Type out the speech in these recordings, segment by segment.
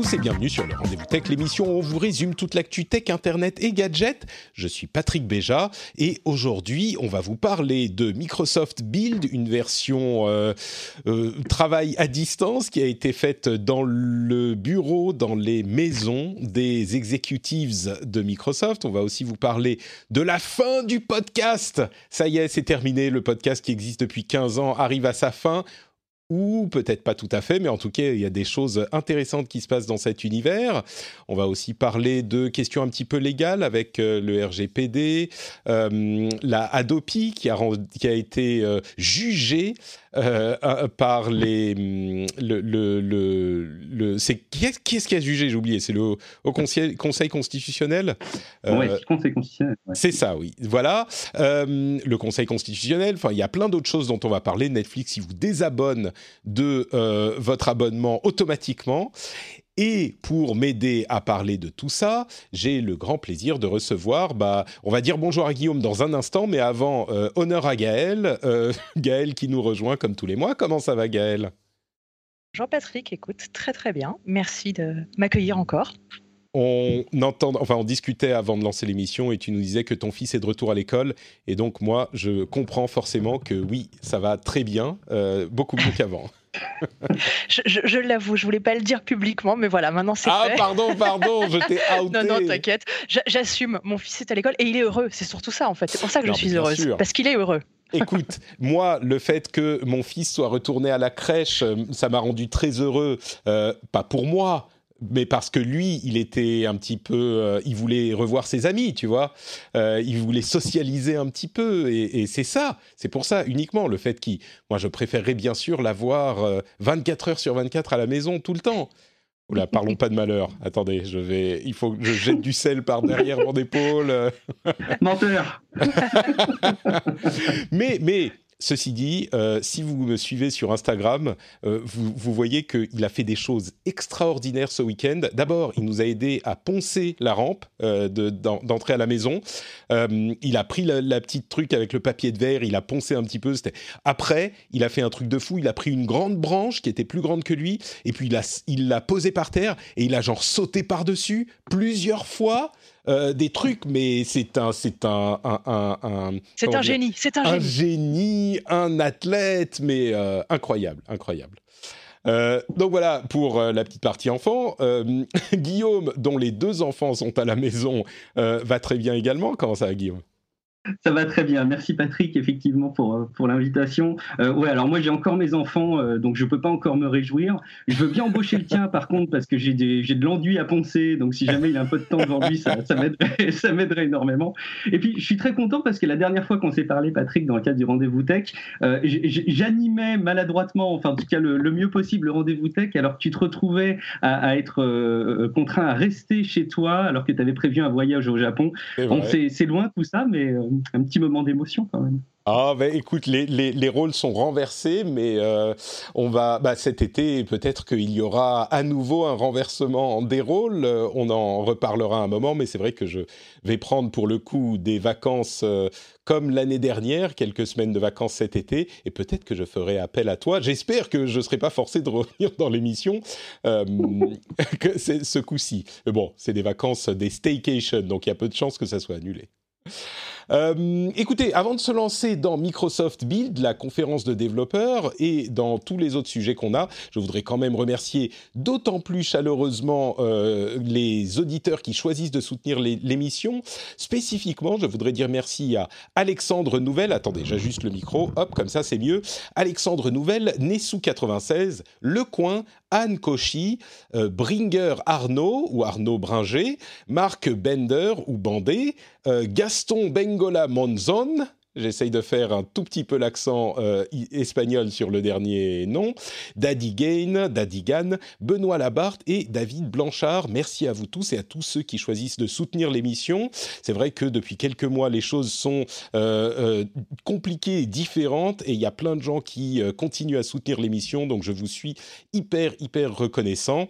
tous et bienvenue sur le Rendez-vous Tech, l'émission où on vous résume toute l'actu tech, internet et gadgets. Je suis Patrick Béja et aujourd'hui on va vous parler de Microsoft Build, une version euh, euh, travail à distance qui a été faite dans le bureau, dans les maisons des executives de Microsoft. On va aussi vous parler de la fin du podcast. Ça y est, c'est terminé, le podcast qui existe depuis 15 ans arrive à sa fin ou peut-être pas tout à fait, mais en tout cas, il y a des choses intéressantes qui se passent dans cet univers. On va aussi parler de questions un petit peu légales avec euh, le RGPD, euh, la Adopi qui a, été euh, jugée euh, par les mm, le le le, le c'est qui est-ce qui a jugé j'ai oublié c'est le au conseil, conseil constitutionnel? Euh, oui, conseil constitutionnel ouais. c'est ça oui. Voilà. Euh, le conseil constitutionnel enfin il y a plein d'autres choses dont on va parler. Netflix il vous désabonne de votre abonnement automatiquement et pour m'aider à parler de tout ça, j'ai le grand plaisir de recevoir, bah, on va dire bonjour à Guillaume dans un instant, mais avant, euh, honneur à Gaël. Euh, Gaël qui nous rejoint comme tous les mois. Comment ça va Gaël? Jean-Patrick, écoute, très très bien. Merci de m'accueillir encore. On entend, enfin, on discutait avant de lancer l'émission et tu nous disais que ton fils est de retour à l'école et donc moi, je comprends forcément que oui, ça va très bien, euh, beaucoup mieux qu'avant. je, je, je l'avoue, je voulais pas le dire publiquement, mais voilà, maintenant c'est ah, fait. Ah pardon, pardon, je t'ai outé. non, non, t'inquiète. J'assume, mon fils est à l'école et il est heureux. C'est surtout ça en fait. C'est pour ça que non, je suis heureuse, sûr. parce qu'il est heureux. Écoute, moi, le fait que mon fils soit retourné à la crèche, euh, ça m'a rendu très heureux. Euh, pas pour moi, mais parce que lui, il était un petit peu, euh, il voulait revoir ses amis, tu vois, euh, il voulait socialiser un petit peu, et, et c'est ça, c'est pour ça uniquement le fait qu'il, moi, je préférerais bien sûr l'avoir euh, 24 heures sur 24 à la maison tout le temps. Oula, parlons pas de malheur. Attendez, je vais, il faut que je jette du sel par derrière mon épaule. Menteur. mais, mais Ceci dit, euh, si vous me suivez sur Instagram, euh, vous, voyez qu'il a fait des choses extraordinaires ce week-end. D'abord, il nous a aidé à poncer la rampe euh, d'entrée à la maison. Il a pris la, petite truc avec le papier de verre, il a poncé un petit peu. Après, il a fait un truc de fou. Il a pris une grande branche qui était plus grande que lui, et puis il l'a posée par terre et il a genre sauté par-dessus plusieurs fois. Euh, des trucs, mais c'est un, c'est un, un, un, un c'est un génie, c'est un, un génie, un athlète, mais euh, incroyable, incroyable. Euh, donc voilà pour euh, la petite partie enfant. Euh, Guillaume, dont les deux enfants sont à la maison, va très bien également. Comment ça Guillaume? Ça va très bien. Merci Patrick, effectivement, pour, pour l'invitation. Euh, ouais, alors moi j'ai encore mes enfants, euh, donc je peux pas encore me réjouir. Je veux bien embaucher le tien, par contre, parce que j'ai de l'enduit à poncer, donc si jamais il a un peu de temps devant lui, ça, ça m'aiderait énormément. Et puis je suis très content parce que la dernière fois qu'on s'est parlé, Patrick, dans le cadre du rendez-vous tech, euh, j'animais maladroitement, enfin en tout cas le, le mieux possible, le rendez-vous tech, alors que tu te retrouvais à, à être euh, contraint à rester chez toi alors que tu avais prévu un voyage au Japon. C'est loin tout ça, mais un petit moment d'émotion quand même. Ah ben écoute, les, les, les, rôles sont renversés, mais euh, on va bah, cet été peut-être qu'il y aura à nouveau un renversement des rôles. Euh, on en reparlera un moment, mais c'est vrai que je vais prendre pour le coup des vacances euh, comme l'année dernière, quelques semaines de vacances cet été, et peut-être que je ferai appel à toi. J'espère que je ne serai pas forcé de revenir dans l'émission ce coup-ci. Mais bon, c'est des vacances, des staycations, donc il y a peu de chances que ça soit annulé. Euh, écoutez, avant de se lancer dans Microsoft Build, la conférence de développeurs, et dans tous les autres sujets qu'on a, je voudrais quand même remercier d'autant plus chaleureusement euh, les auditeurs qui choisissent de soutenir l'émission. Spécifiquement, je voudrais dire merci à Alexandre Nouvelle. Attendez, j'ajuste le micro. Hop, comme ça c'est mieux. Alexandre Nouvelle, Nessou 96, Le Coin, Anne Cauchy, euh, Bringer Arnaud ou Arnaud Bringer, Marc Bender ou Bandé, euh, Gaston Bengola Monzon, J'essaye de faire un tout petit peu l'accent euh, espagnol sur le dernier nom. Daddy Gain, Daddy Gan, Benoît Labarthe et David Blanchard. Merci à vous tous et à tous ceux qui choisissent de soutenir l'émission. C'est vrai que depuis quelques mois, les choses sont euh, euh, compliquées et différentes et il y a plein de gens qui continuent à soutenir l'émission. Donc je vous suis hyper, hyper reconnaissant.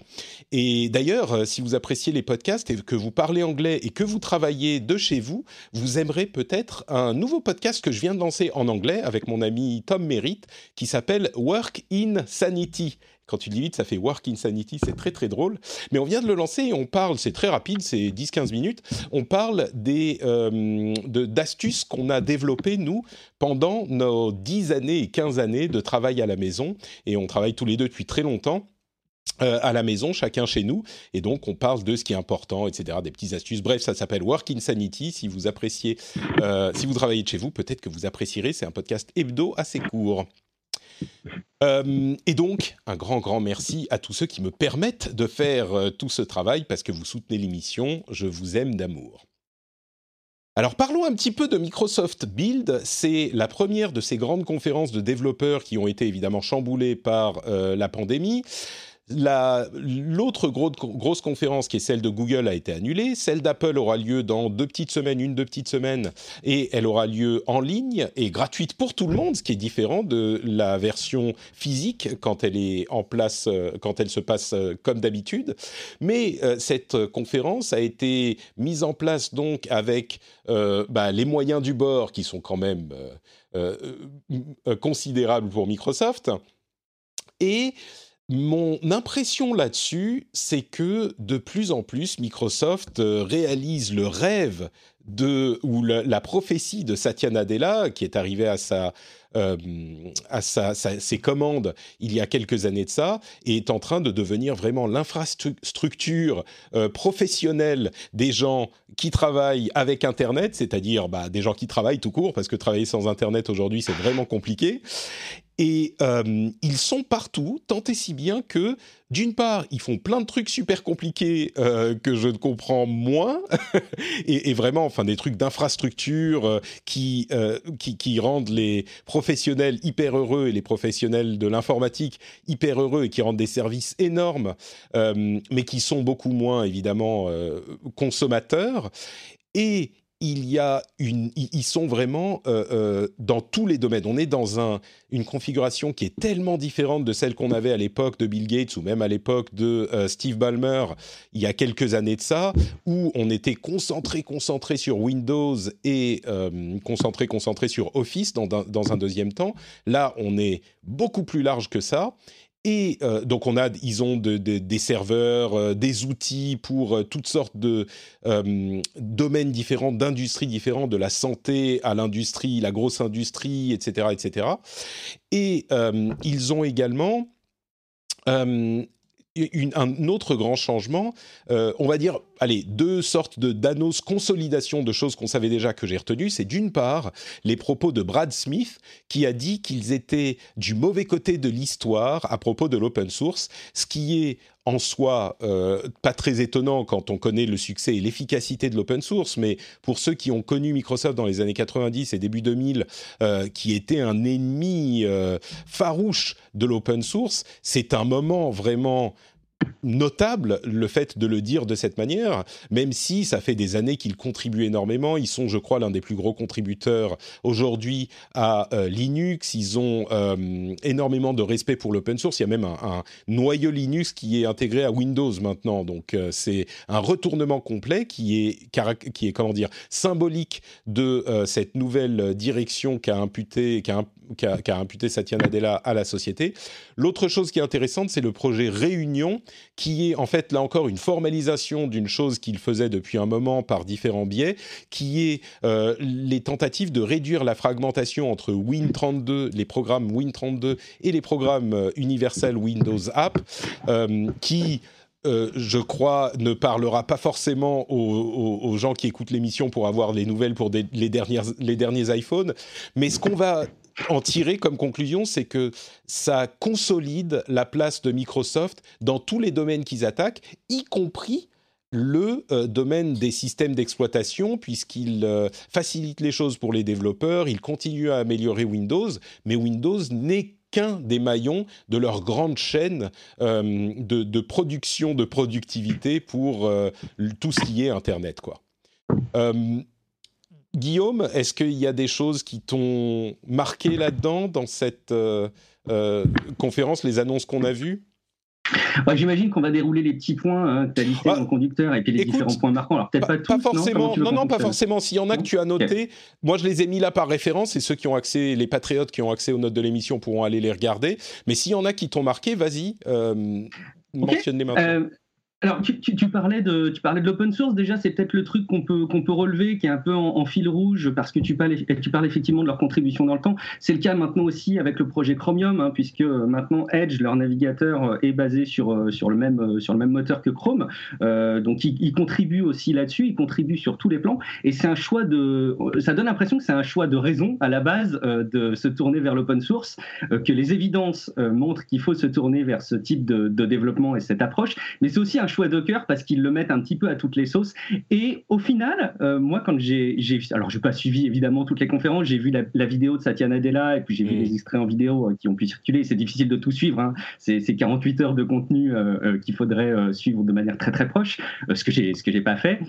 Et d'ailleurs, si vous appréciez les podcasts et que vous parlez anglais et que vous travaillez de chez vous, vous aimerez peut-être un nouveau podcast que je viens de lancer en anglais avec mon ami Tom Merritt qui s'appelle Work in Sanity quand tu dis vite, ça fait Work Insanity, c'est très très drôle. Mais on vient de le lancer et on parle, c'est très rapide, c'est 10-15 minutes, on parle des, euh, d'astuces qu'on a développées, nous, pendant nos 10 années et 15 années de travail à la maison. Et on travaille tous les deux depuis très longtemps. Euh, à la maison, chacun chez nous, et donc on parle de ce qui est important, etc., des petites astuces. Bref, ça s'appelle Work Insanity. Si vous appréciez, euh, si vous travaillez de chez vous, peut-être que vous apprécierez. C'est un podcast hebdo assez court. Euh, et donc, un grand, grand merci à tous ceux qui me permettent de faire tout ce travail parce que vous soutenez l'émission. Je vous aime d'amour. Alors parlons un petit peu de Microsoft Build. C'est la première de ces grandes conférences de développeurs qui ont été évidemment chamboulées par la pandémie. L'autre grosse conférence, qui est celle de Google, a été annulée. Celle d'Apple aura lieu dans deux petites semaines, une, deux petites semaines, et elle aura lieu en ligne et gratuite pour tout le monde, ce qui est différent de la version physique quand elle est en place, euh, quand elle se passe euh, comme d'habitude. Mais euh, cette conférence a été mise en place donc avec bah, les moyens du bord qui sont quand même considérables pour Microsoft. Et mon impression là-dessus, c'est que de plus en plus, Microsoft euh, réalise le rêve de ou la, prophétie de Satya Nadella, qui est arrivé à sa euh, à ses commandes il y a quelques années de ça, et est en train de devenir vraiment l'infrastructure euh, professionnelle des gens qui travaillent avec Internet, c'est-à-dire bah, des gens qui travaillent tout court, parce que travailler sans Internet aujourd'hui c'est vraiment compliqué. Et euh, ils sont partout, tant et si bien que, d'une part, ils font plein de trucs super compliqués euh, que je ne comprends moins, et, vraiment, enfin, des trucs d'infrastructure euh, qui, qui, qui, rendent les professionnels hyper heureux et les professionnels de l'informatique hyper heureux et qui rendent des services énormes, mais qui sont beaucoup moins, évidemment, consommateurs. Et il y a une, ils sont vraiment euh, euh, dans tous les domaines. On est dans un, une configuration qui est tellement différente de celle qu'on avait à l'époque de Bill Gates ou même à l'époque de euh, Steve Ballmer il y a quelques années de ça, où on était concentré, concentré sur Windows et concentré, concentré sur Office dans, dans un deuxième temps. Là, on est beaucoup plus large que ça. Et euh, donc on a, ils ont des serveurs, euh, des outils pour euh, toutes sortes de domaines différents, d'industries différentes, de la santé à l'industrie, la grosse industrie, etc., etc. Et ils ont également un autre grand changement, euh, on va dire, allez, deux sortes de d'annos consolidation de choses qu'on savait déjà que j'ai retenues. C'est d'une part les propos de Brad Smith qui a dit qu'ils étaient du mauvais côté de l'histoire à propos de l'open source, ce qui est en soi euh, pas très étonnant quand on connaît le succès et l'efficacité de l'open source, mais pour ceux qui ont connu Microsoft dans les années 90 et début 2000, euh, qui était un ennemi farouche de l'open source, c'est un moment vraiment notable le fait de le dire de cette manière, même si ça fait des années qu'ils contribuent énormément. Ils sont, je crois, l'un des plus gros contributeurs aujourd'hui à euh, Linux. Ils ont euh, énormément de respect pour l'open source. Il y a même un, noyau Linux qui est intégré à Windows maintenant. Donc euh, c'est un retournement complet qui est, qui est comment dire, symbolique de cette nouvelle direction qu'a imputé, qu'a qu'a imputé Satya Nadella à la société. L'autre chose qui est intéressante, c'est le projet Réunion, qui est en fait là encore une formalisation d'une chose qu'il faisait depuis un moment par différents biais, qui est euh, les tentatives de réduire la fragmentation entre Win32, les programmes Win32 et les programmes euh, universels Windows App, euh, qui je crois, ne parlera pas forcément aux, gens qui écoutent l'émission pour avoir les nouvelles pour les, dernières, les derniers iPhones. Mais ce qu'on va en tirer comme conclusion, c'est que ça consolide la place de Microsoft dans tous les domaines qu'ils attaquent, y compris le euh, domaine des systèmes d'exploitation, puisqu'il euh, facilite les choses pour les développeurs, il continue à améliorer Windows, mais Windows n'est qu'un des maillons de leur grande chaîne euh, de, production, de productivité pour tout ce qui est Internet. Quoi. Guillaume, est-ce qu'il y a des choses qui t'ont marqué là-dedans, dans cette euh, euh, conférence, les annonces qu'on a vues? J'imagine qu'on va dérouler les petits points hein, que tu as listés dans le conducteur et puis les différents points marquants. Alors peut-être pas, tous. Forcément. Non, non, pas forcément. S'il y en a que tu as noté, moi je les ai mis là par référence et ceux qui ont accès, les patriotes qui ont accès aux notes de l'émission pourront aller les regarder. Mais s'il y en a qui t'ont marqué, vas-y, euh, mentionne-les maintenant. Euh, alors, tu, tu, parlais de, tu parlais de l'open source. Déjà, c'est peut-être le truc qu'on peut, qu'on peut relever, qui est un peu en, fil rouge, parce que tu parles, tu parles effectivement de leur contribution dans le temps. C'est le cas maintenant aussi avec le projet Chromium, hein, puisque maintenant Edge, leur navigateur, euh, est basé sur, euh, sur, le, même, euh, sur le même moteur que Chrome. Donc, ils il contribuent aussi là-dessus, ils contribuent sur tous les plans. Et c'est un choix de. Ça donne l'impression que c'est un choix de raison à la base de se tourner vers l'open source, que les évidences montrent qu'il faut se tourner vers ce type de, de développement et cette approche. Mais c'est aussi un choix Docker parce qu'ils le mettent un petit peu à toutes les sauces. Et au final, euh, moi, quand j'ai, alors je n'ai pas suivi évidemment toutes les conférences, j'ai vu la, vidéo de Satya Nadella et puis j'ai vu mm. les extraits en vidéo euh, qui ont pu circuler. C'est difficile de tout suivre. Hein. C'est, 48 heures de contenu euh, qu'il faudrait suivre de manière très très proche, ce que j'ai ce que j'ai pas fait.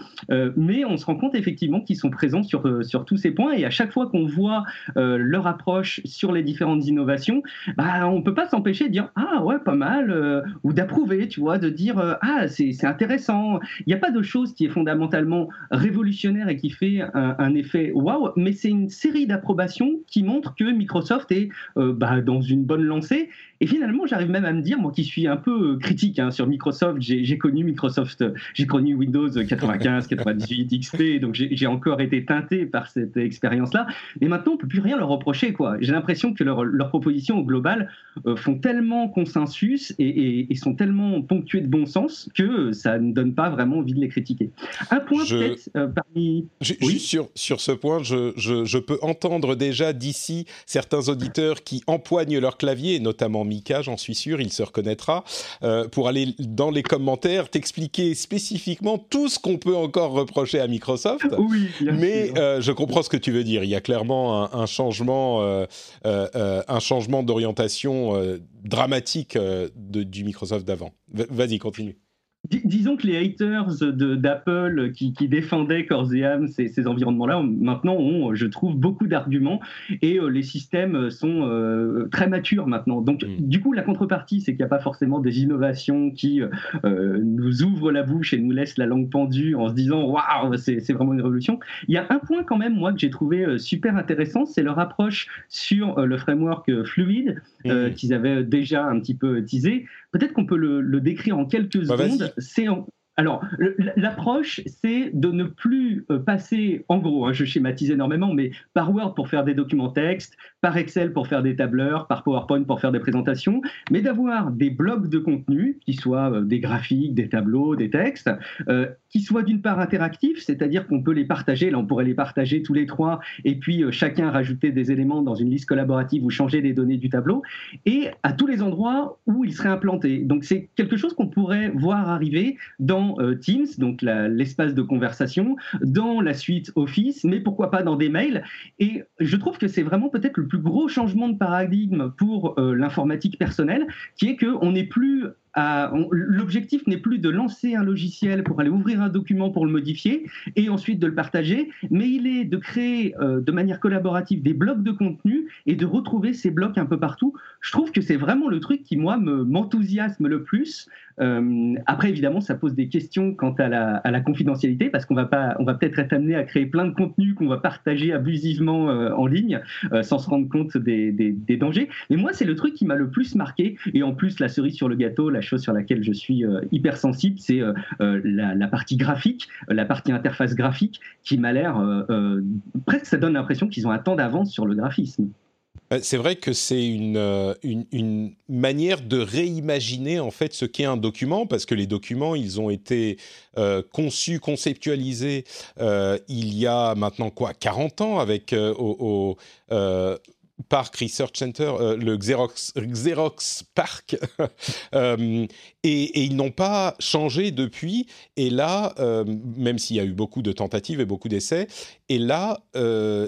mais on se rend compte effectivement qu'ils sont présents sur sur tous ces points et à chaque fois qu'on voit leur approche sur les différentes innovations, bah, on peut pas s'empêcher de dire ah ouais pas mal ou d'approuver, tu vois, de dire ah c'est intéressant. Il n'y a pas de chose qui est fondamentalement révolutionnaire et qui fait un, effet waouh, mais c'est une série d'approbations qui montrent que Microsoft est euh, bah, dans une bonne lancée et finalement, j'arrive même à me dire, moi qui suis un peu euh, critique hein, sur Microsoft, j'ai connu Microsoft, j'ai connu Windows 95, 98, XP, donc j'ai encore été teinté par cette expérience-là. Et maintenant, on peut plus rien leur reprocher. J'ai l'impression que leurs leur propositions au global euh, font tellement consensus et, sont tellement ponctuées de bon sens que ça ne donne pas vraiment envie de les critiquer. Un point peut-être euh, parmi... Oui sur, sur ce point, je, je, je peux entendre déjà d'ici certains auditeurs qui empoignent leur clavier, notamment Mika, j'en suis sûr, il se reconnaîtra, euh, pour aller dans les commentaires, t'expliquer spécifiquement tout ce qu'on peut encore reprocher à Microsoft. Oui, mais euh, je comprends ce que tu veux dire. Il y a clairement un, changement, un changement d'orientation dramatique de, du Microsoft d'avant. Vas-y, continue disons que les haters d'Apple qui, défendaient corps et âme ces, environnements-là, maintenant ont, je trouve, beaucoup d'arguments et euh, les systèmes sont euh, très matures maintenant. Donc, mm. du coup, la contrepartie, c'est qu'il n'y a pas forcément des innovations qui euh, nous ouvrent la bouche et nous laissent la langue pendue en se disant waouh, c'est vraiment une révolution. Il y a un point quand même, moi, que j'ai trouvé super intéressant, c'est leur approche sur le framework fluide mm. qu'ils avaient déjà un petit peu teasé. Peut-être qu'on peut le, décrire en quelques bah, secondes. C'est alors, l'approche, c'est de ne plus euh, passer, en gros, hein, je schématise énormément, mais par Word pour faire des documents texte, par Excel pour faire des tableurs, par PowerPoint pour faire des présentations, mais d'avoir des blocs de contenu, qui soient euh, des graphiques, des tableaux, des textes, euh, qui soient d'une part interactifs, c'est-à-dire qu'on peut les partager, là on pourrait les partager tous les trois, et puis chacun rajouter des éléments dans une liste collaborative ou changer les données du tableau, et à tous les endroits où ils seraient implantés. Donc c'est quelque chose qu'on pourrait voir arriver dans euh, Teams, donc l'espace de conversation, dans la suite Office, mais pourquoi pas dans des mails. Et je trouve que c'est vraiment peut-être le plus gros changement de paradigme pour euh, l'informatique personnelle, qui est qu'on n'est plus L'objectif n'est plus de lancer un logiciel pour aller ouvrir un document pour le modifier et ensuite de le partager, mais il est de créer euh, de manière collaborative des blocs de contenu et de retrouver ces blocs un peu partout. Je trouve que c'est vraiment le truc qui, moi, m'enthousiasme le plus. Euh, après, évidemment, ça pose des questions quant à la, confidentialité, parce qu'on va pas, on va peut-être être amené à créer plein de contenus qu'on va partager abusivement euh, en ligne, sans se rendre compte des, dangers. Mais moi, c'est le truc qui m'a le plus marqué. Et en plus, la cerise sur le gâteau, la chose sur laquelle je suis euh, hyper sensible, c'est euh, euh, la, partie graphique, la partie interface graphique, qui m'a l'air presque, ça donne l'impression qu'ils ont un temps d'avance sur le graphisme. C'est vrai que c'est une, une, manière de réimaginer en fait ce qu'est un document, parce que les documents, ils ont été conçus, conceptualisés il y a maintenant quoi 40 ans avec au, Park Research Center, euh, le Xerox, Xerox Park, euh, et, ils n'ont pas changé depuis. Et là, euh, même s'il y a eu beaucoup de tentatives et beaucoup d'essais, et là,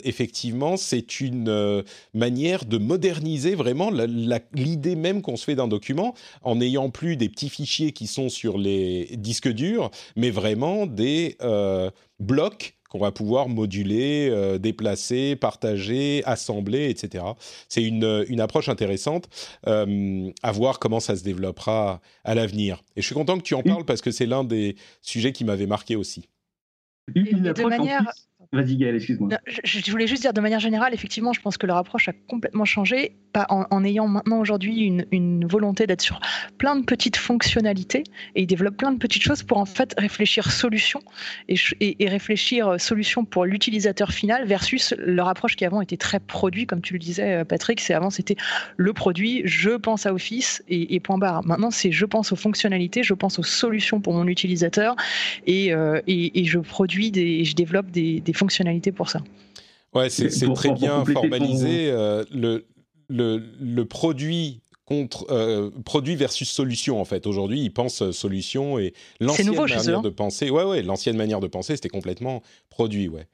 effectivement, c'est une manière de moderniser vraiment l'idée même qu'on se fait d'un document, en n'ayant plus des petits fichiers qui sont sur les disques durs, mais vraiment des blocs qu'on va pouvoir moduler, euh, déplacer, partager, assembler, etc. C'est une, une, approche intéressante euh, à voir comment ça se développera à l'avenir. Et je suis content que tu en parles parce que c'est l'un des sujets qui m'avait marqué aussi. Une, de manière... Vas-y Gaël, excuse-moi. Je, voulais juste dire de manière générale, effectivement, je pense que leur approche a complètement changé, en, ayant maintenant aujourd'hui une, volonté d'être sur plein de petites fonctionnalités, et ils développent plein de petites choses pour en fait réfléchir solution et, réfléchir euh, solution pour l'utilisateur final versus leur approche qui avant était très produit, comme tu le disais euh, Patrick, c'est avant c'était le produit, je pense à Office et, point barre. Maintenant c'est je pense aux fonctionnalités, je pense aux solutions pour mon utilisateur et, euh, je produis des, je développe des, des fonctionnalités pour ça. Ouais, c'est très bien formalisé. Euh, le, le, le, produit contre euh, produit versus solution en fait. Aujourd'hui, ils pensent solution et l'ancienne manière hein. de penser. Ouais, ouais, l'ancienne manière de penser, c'était complètement produit, ouais.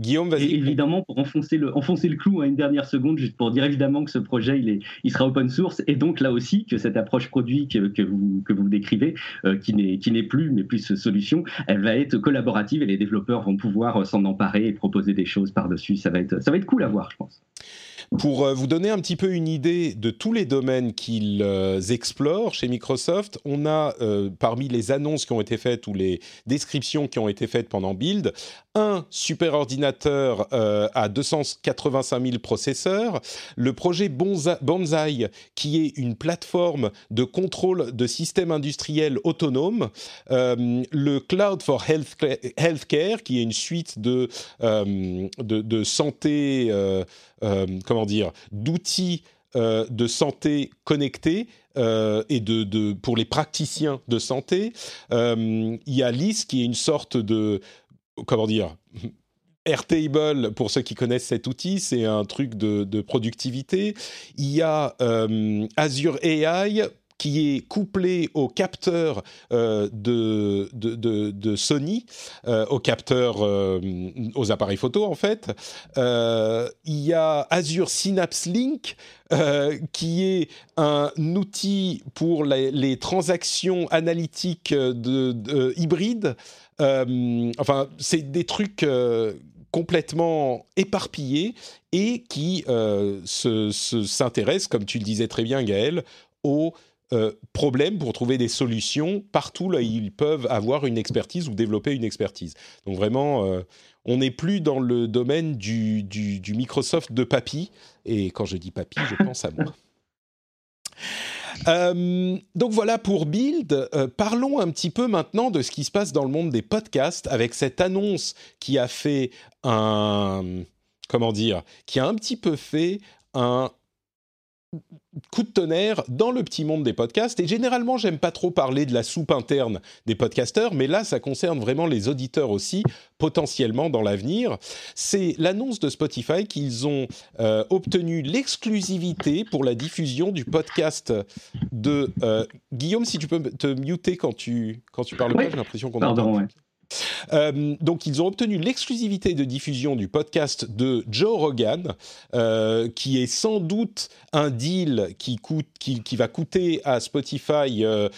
Guillaume, vas-y. Évidemment, pour enfoncer le, enfoncer le clou à une dernière seconde, juste pour dire évidemment que ce projet, il, est, il sera open source, et donc là aussi, que cette approche produit que, vous, que vous décrivez, euh, qui n'est plus, mais plus solution, elle va être collaborative et les développeurs vont pouvoir s'en emparer et proposer des choses par-dessus. Ça, ça va être cool à voir, je pense. Pour euh, vous donner un petit peu une idée de tous les domaines qu'ils euh, explorent chez Microsoft, on a euh, parmi les annonces qui ont été faites ou les descriptions qui ont été faites pendant Build, un super ordinateur à 285 000 processeurs, le projet Bonsai qui est une plateforme de contrôle de systèmes industriels autonomes, le Cloud for Healthcare qui est une suite de, de, santé euh, comment dire, d'outils euh, de santé connectés euh, et de, pour les praticiens de santé. il y a LIS qui est une sorte de comment dire Airtable, pour ceux qui connaissent cet outil, c'est un truc de, productivité. Il y a Azure AI qui est couplé au capteur euh, de, de, Sony, euh, au capteur euh, aux appareils photo en fait. il y a Azure Synapse Link. qui est un outil pour les, transactions analytiques de, hybrides. enfin, c'est des trucs complètement éparpillés et qui s'intéressent, comme tu le disais très bien Gaël, aux euh, problème pour trouver des solutions partout là ils peuvent avoir une expertise ou développer une expertise. Donc vraiment, euh, on n'est plus dans le domaine du, du, Microsoft de papy. Et quand je dis papy, je pense à moi. Euh, donc voilà pour Build. parlons un petit peu maintenant de ce qui se passe dans le monde des podcasts avec cette annonce qui a fait un comment dire, qui a un petit peu fait un coup de tonnerre dans le petit monde des podcasts. Et généralement, j'aime pas trop parler de la soupe interne des podcasteurs, mais là, ça concerne vraiment les auditeurs aussi, potentiellement dans l'avenir. C'est l'annonce de Spotify qu'ils ont euh, obtenu l'exclusivité pour la diffusion du podcast de euh, Guillaume. Si tu peux te muter quand tu quand tu parles pas, j'ai l'impression qu'on entend. Euh, donc, ils ont obtenu l'exclusivité de diffusion du podcast de Joe Rogan, euh, qui est sans doute un deal qui, va coûter à Spotify euh,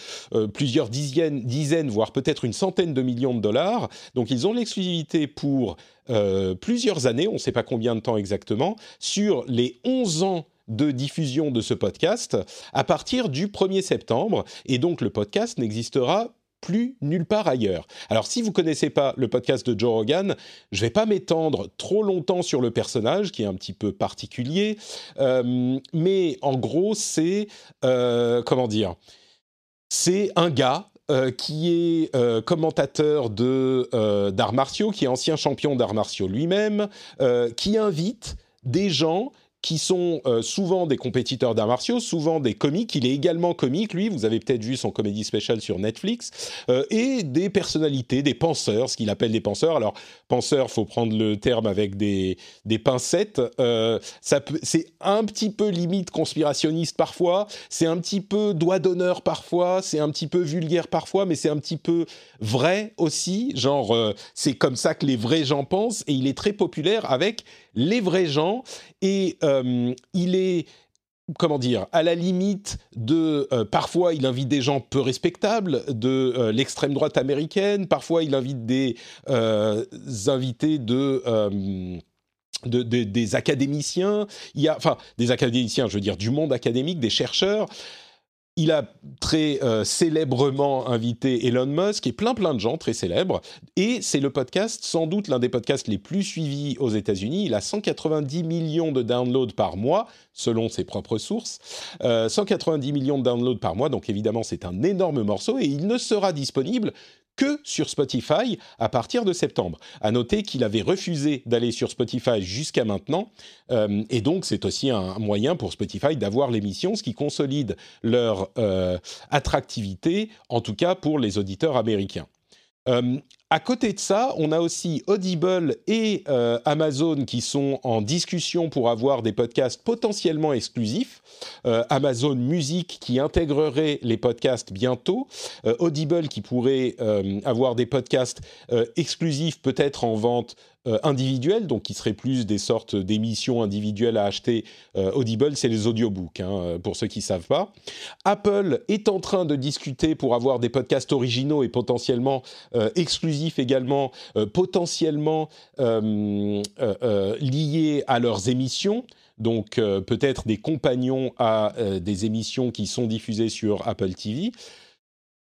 plusieurs dizaines, dizaines voire peut-être une centaine de millions de dollars. Donc, ils ont l'exclusivité pour plusieurs années, on ne sait pas combien de temps exactement, sur les 11 ans de diffusion de ce podcast à partir du 1er septembre. Et donc le podcast n'existera plus nulle part ailleurs. Alors si vous connaissez pas le podcast de Joe Rogan, je vais pas m'étendre trop longtemps sur le personnage qui est un petit peu particulier, euh, mais en gros c'est euh, c'est un gars euh, qui est commentateur de d'arts martiaux, qui est ancien champion d'arts martiaux lui-même, qui invite des gens qui sont euh, souvent des compétiteurs d'arts martiaux, souvent des comiques. Il est également comique, lui. Vous avez peut-être vu son comédie spéciale sur Netflix. Euh, et des personnalités, des penseurs, ce qu'il appelle des penseurs. Alors, penseurs, faut prendre le terme avec des, pincettes. Euh, c'est un petit peu limite conspirationniste parfois. C'est un petit peu doigt d'honneur parfois. C'est un petit peu vulgaire parfois, mais c'est un petit peu vrai aussi. Genre, c'est comme ça que les vrais gens pensent. Et il est très populaire avec les vrais gens. Et euh, il est comment dire, à la limite de, parfois il invite des gens peu respectables de l'extrême droite américaine, parfois il invite des invités de des académiciens, il y a, enfin des académiciens, je veux dire du monde académique, des chercheurs. Il a très euh, célèbrement invité Elon Musk et plein plein de gens très célèbres. Et c'est le podcast, sans doute l'un des podcasts les plus suivis aux États-Unis. Il a 190 millions de downloads par mois, selon ses propres sources. 190 euh, millions de downloads par mois, donc évidemment c'est un énorme morceau et il ne sera disponible que sur Spotify à partir de septembre. À noter qu'il avait refusé d'aller sur Spotify jusqu'à maintenant, euh, et donc c'est aussi un moyen pour Spotify d'avoir l'émission, ce qui consolide leur euh, attractivité, en tout cas pour les auditeurs américains. Euh, à côté de ça, on a aussi Audible et euh, Amazon qui sont en discussion pour avoir des podcasts potentiellement exclusifs. Euh, Amazon Music qui intégrerait les podcasts bientôt. Audible qui pourrait avoir des podcasts exclusifs peut-être en vente euh, individuels, donc qui seraient plus des sortes d'émissions individuelles à acheter. Euh, Audible, c'est les audiobooks, hein, euh, pour ceux qui ne savent pas. Apple est en train de discuter pour avoir des podcasts originaux et potentiellement exclusifs également, potentiellement liés à leurs émissions donc peut-être des compagnons à des émissions qui sont diffusées sur Apple TV.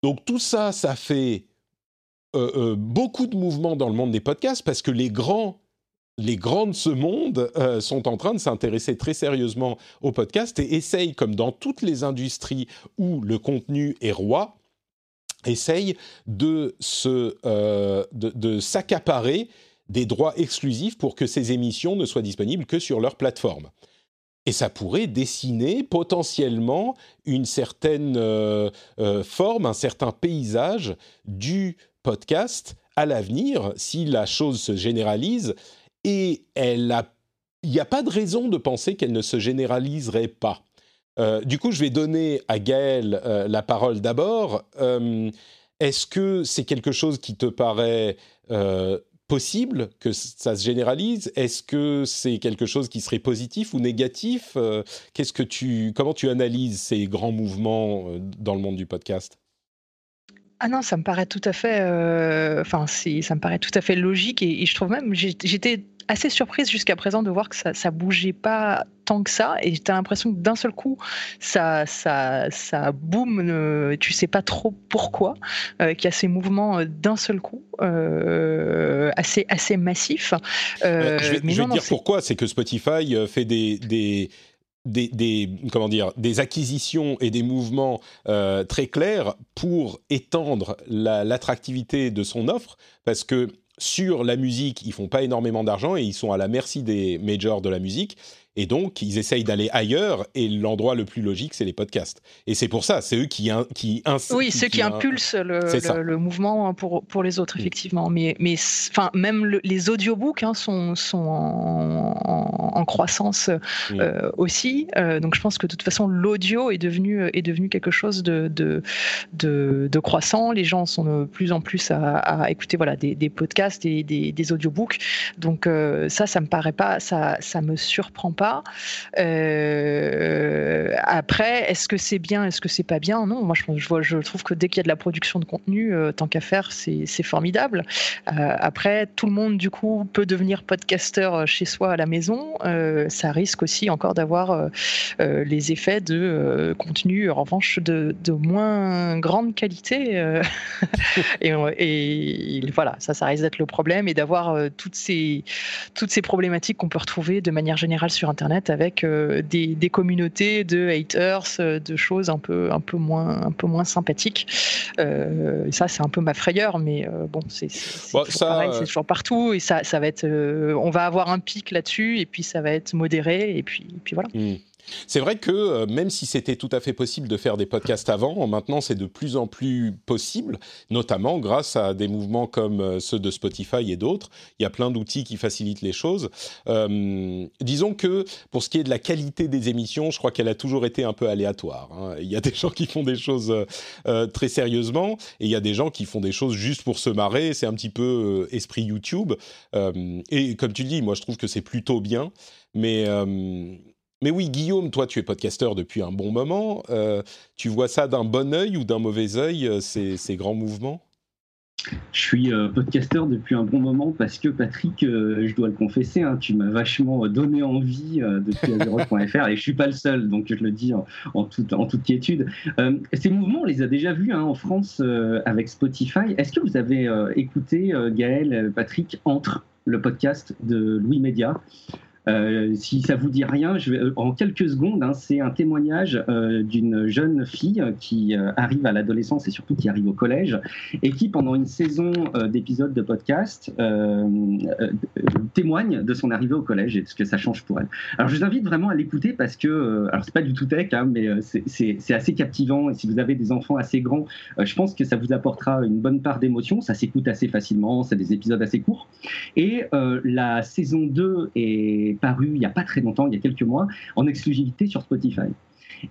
Donc tout ça, ça fait euh, euh, beaucoup de mouvements dans le monde des podcasts parce que les grands les grands de ce monde euh, sont en train de s'intéresser très sérieusement aux podcasts et essayent, comme dans toutes les industries où le contenu est roi, essayent de, se, de, s'accaparer des droits exclusifs pour que ces émissions ne soient disponibles que sur leur plateforme. Et ça pourrait dessiner potentiellement une certaine forme, un certain paysage du podcast à l'avenir, si la chose se généralise, et il n'y a pas de raison de penser qu'elle ne se généraliserait pas. Euh, du coup, je vais donner à Gaël euh, la parole d'abord. Euh, est-ce que c'est quelque chose qui te paraît possible que ça se généralise? Est-ce que c'est quelque chose qui serait positif ou négatif? Qu'est-ce que tu, comment tu analyses ces grands mouvements dans le monde du podcast? Ah non, ça me paraît tout à fait, enfin, ça me paraît tout à fait logique et, je trouve même, j'étais assez surprise jusqu'à présent de voir que ça, ça bougeait pas tant que ça. Et j'ai l'impression que d'un seul coup, ça, ça, ça boum, euh, tu sais pas trop pourquoi, euh, qu'il y a ces mouvements d'un seul coup, assez, assez massifs. je vais, mais dire pourquoi, c'est que Spotify fait des, des des, comment dire, des acquisitions et des mouvements euh, très clairs pour étendre l'attractivité de son offre, parce que sur la musique, ils font pas énormément d'argent et ils sont à la merci des majors de la musique. Et donc, ils essayent d'aller ailleurs, et l'endroit le plus logique, c'est les podcasts. Et c'est pour ça, c'est eux qui, qui Oui, ceux qui, impulsent le, le, mouvement pour, pour les autres, mm. effectivement. Mais, mais enfin, même les audiobooks hein, sont, sont en, croissance mm. euh, aussi. Euh, donc, je pense que de toute façon, l'audio est devenu, est devenu quelque chose de, de, de, croissant. Les gens sont de plus en plus à, écouter voilà, des, des, podcasts et des, des audiobooks. Donc, euh, ça, ça me paraît pas, ça, ça me surprend pas euh, après, est-ce que c'est bien, est-ce que c'est pas bien? Non, moi je, vois, je trouve que dès qu'il y a de la production de contenu, euh, tant qu'à faire, c'est formidable. Euh, après, tout le monde du coup peut devenir podcasteur chez soi à la maison. ça risque aussi encore d'avoir les effets de contenu, en revanche, de, de moins grande qualité. et, et, voilà, ça, ça risque d'être le problème et d'avoir toutes ces toutes ces problématiques qu'on peut retrouver de manière générale sur Internet avec euh, des, communautés de haters, euh, de choses un peu, un peu, moins, un peu moins sympathiques. Euh, ça, c'est un peu ma frayeur, mais bon, c'est toujours partout et ça, ça va être, on va avoir un pic là-dessus et puis ça va être modéré et puis, puis voilà. Hmm. C'est vrai que euh, même si c'était tout à fait possible de faire des podcasts avant, maintenant c'est de plus en plus possible, notamment grâce à des mouvements comme euh, ceux de Spotify et d'autres. Il y a plein d'outils qui facilitent les choses. Euh, disons que pour ce qui est de la qualité des émissions, je crois qu'elle a toujours été un peu aléatoire. Hein. Il y a des gens qui font des choses très sérieusement et il y a des gens qui font des choses juste pour se marrer. C'est un petit peu esprit YouTube. et comme tu le dis, moi je trouve que c'est plutôt bien. Mais Mais oui, Guillaume, toi, tu es podcasteur depuis un bon moment. tu vois ça d'un bon œil ou d'un mauvais œil, ces, ces grands mouvements? Je suis euh, podcasteur depuis un bon moment parce que Patrick, euh, je dois le confesser, hein, tu m'as vachement donné envie euh, depuis Azeroth.fr et je suis pas le seul, donc je le dis en, toute, en toute quiétude. ces mouvements, on les a déjà vus hein, en France avec Spotify. Est-ce que vous avez écouté Gaël, Patrick, entre le podcast de Louis Média? Euh, si ça vous dit rien, euh, en quelques secondes, hein, c'est un témoignage euh, d'une jeune fille qui arrive à l'adolescence et surtout qui arrive au collège et qui, pendant une saison d'épisodes de podcast, témoigne de son arrivée au collège et de ce que ça change pour elle. Alors, je vous invite vraiment à l'écouter parce que, alors c'est pas du tout tech, hein, mais c'est assez captivant et si vous avez des enfants assez grands, je pense que ça vous apportera une bonne part d'émotion. Ça s'écoute assez facilement, c'est des épisodes assez courts. Et la saison 2 est paru il n'y a pas très longtemps, il y a quelques mois, en exclusivité sur Spotify.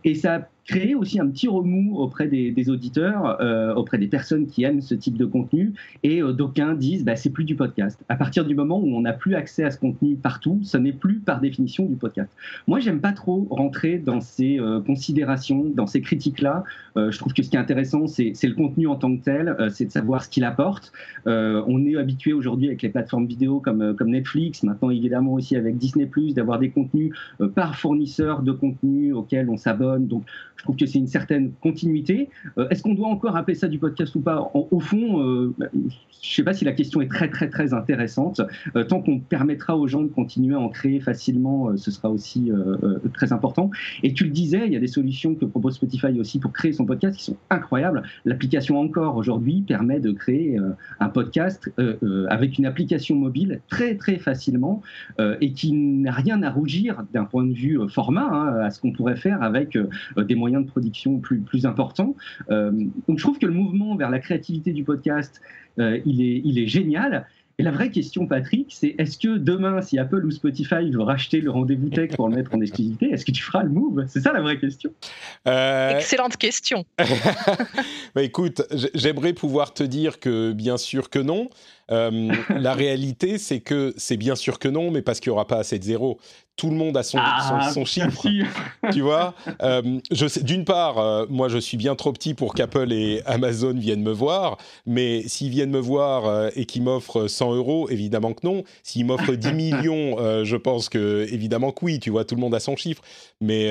Et ça créer aussi un petit remous auprès des, auditeurs, euh, auprès des personnes qui aiment ce type de contenu. Et euh, d'aucuns disent, bah, c'est plus du podcast. À partir du moment où on n'a plus accès à ce contenu partout, ce n'est plus par définition du podcast. Moi, j'aime pas trop rentrer dans ces euh, considérations, dans ces critiques-là. je trouve que ce qui est intéressant, c'est le contenu en tant que tel, c'est de savoir ce qu'il apporte. on est habitué aujourd'hui avec les plateformes vidéo comme, comme Netflix, maintenant évidemment aussi avec Disney +, d'avoir des contenus par fournisseur de contenu auxquels on s'abonne. Donc, je trouve que c'est une certaine continuité. Euh, est-ce qu'on doit encore appeler ça du podcast ou pas Au fond, euh, je ne sais pas si la question est très très très intéressante. Euh, tant qu'on permettra aux gens de continuer à en créer facilement, ce sera aussi très important. Et tu le disais, il y a des solutions que propose Spotify aussi pour créer son podcast qui sont incroyables. L'application Encore aujourd'hui permet de créer un podcast avec une application mobile très très facilement et qui n'a rien à rougir d'un point de vue format hein, à ce qu'on pourrait faire avec des moyens de production plus, plus importants. Euh, donc je trouve que le mouvement vers la créativité du podcast, euh, il, est, il est génial. Et la vraie question, Patrick, c'est est-ce que demain, si Apple ou Spotify veut racheter le rendez-vous tech pour le mettre en exclusivité, est-ce que tu feras le move? C'est ça la vraie question. Euh, Excellente question. bah, écoute, j'aimerais pouvoir te dire que bien sûr que non. Euh, la réalité, c'est que c'est bien sûr que non, mais parce qu'il n'y aura pas assez de zéro. Tout le monde a son, ah, son, chiffre. tu vois euh, D'une part, euh, moi, je suis bien trop petit pour qu'Apple et Amazon viennent me voir, mais s'ils viennent me voir et qu'ils m'offrent 100 euros, évidemment que non. S'ils m'offrent 10 millions, je pense que, évidemment que oui, tu vois, tout le monde a son chiffre. Mais,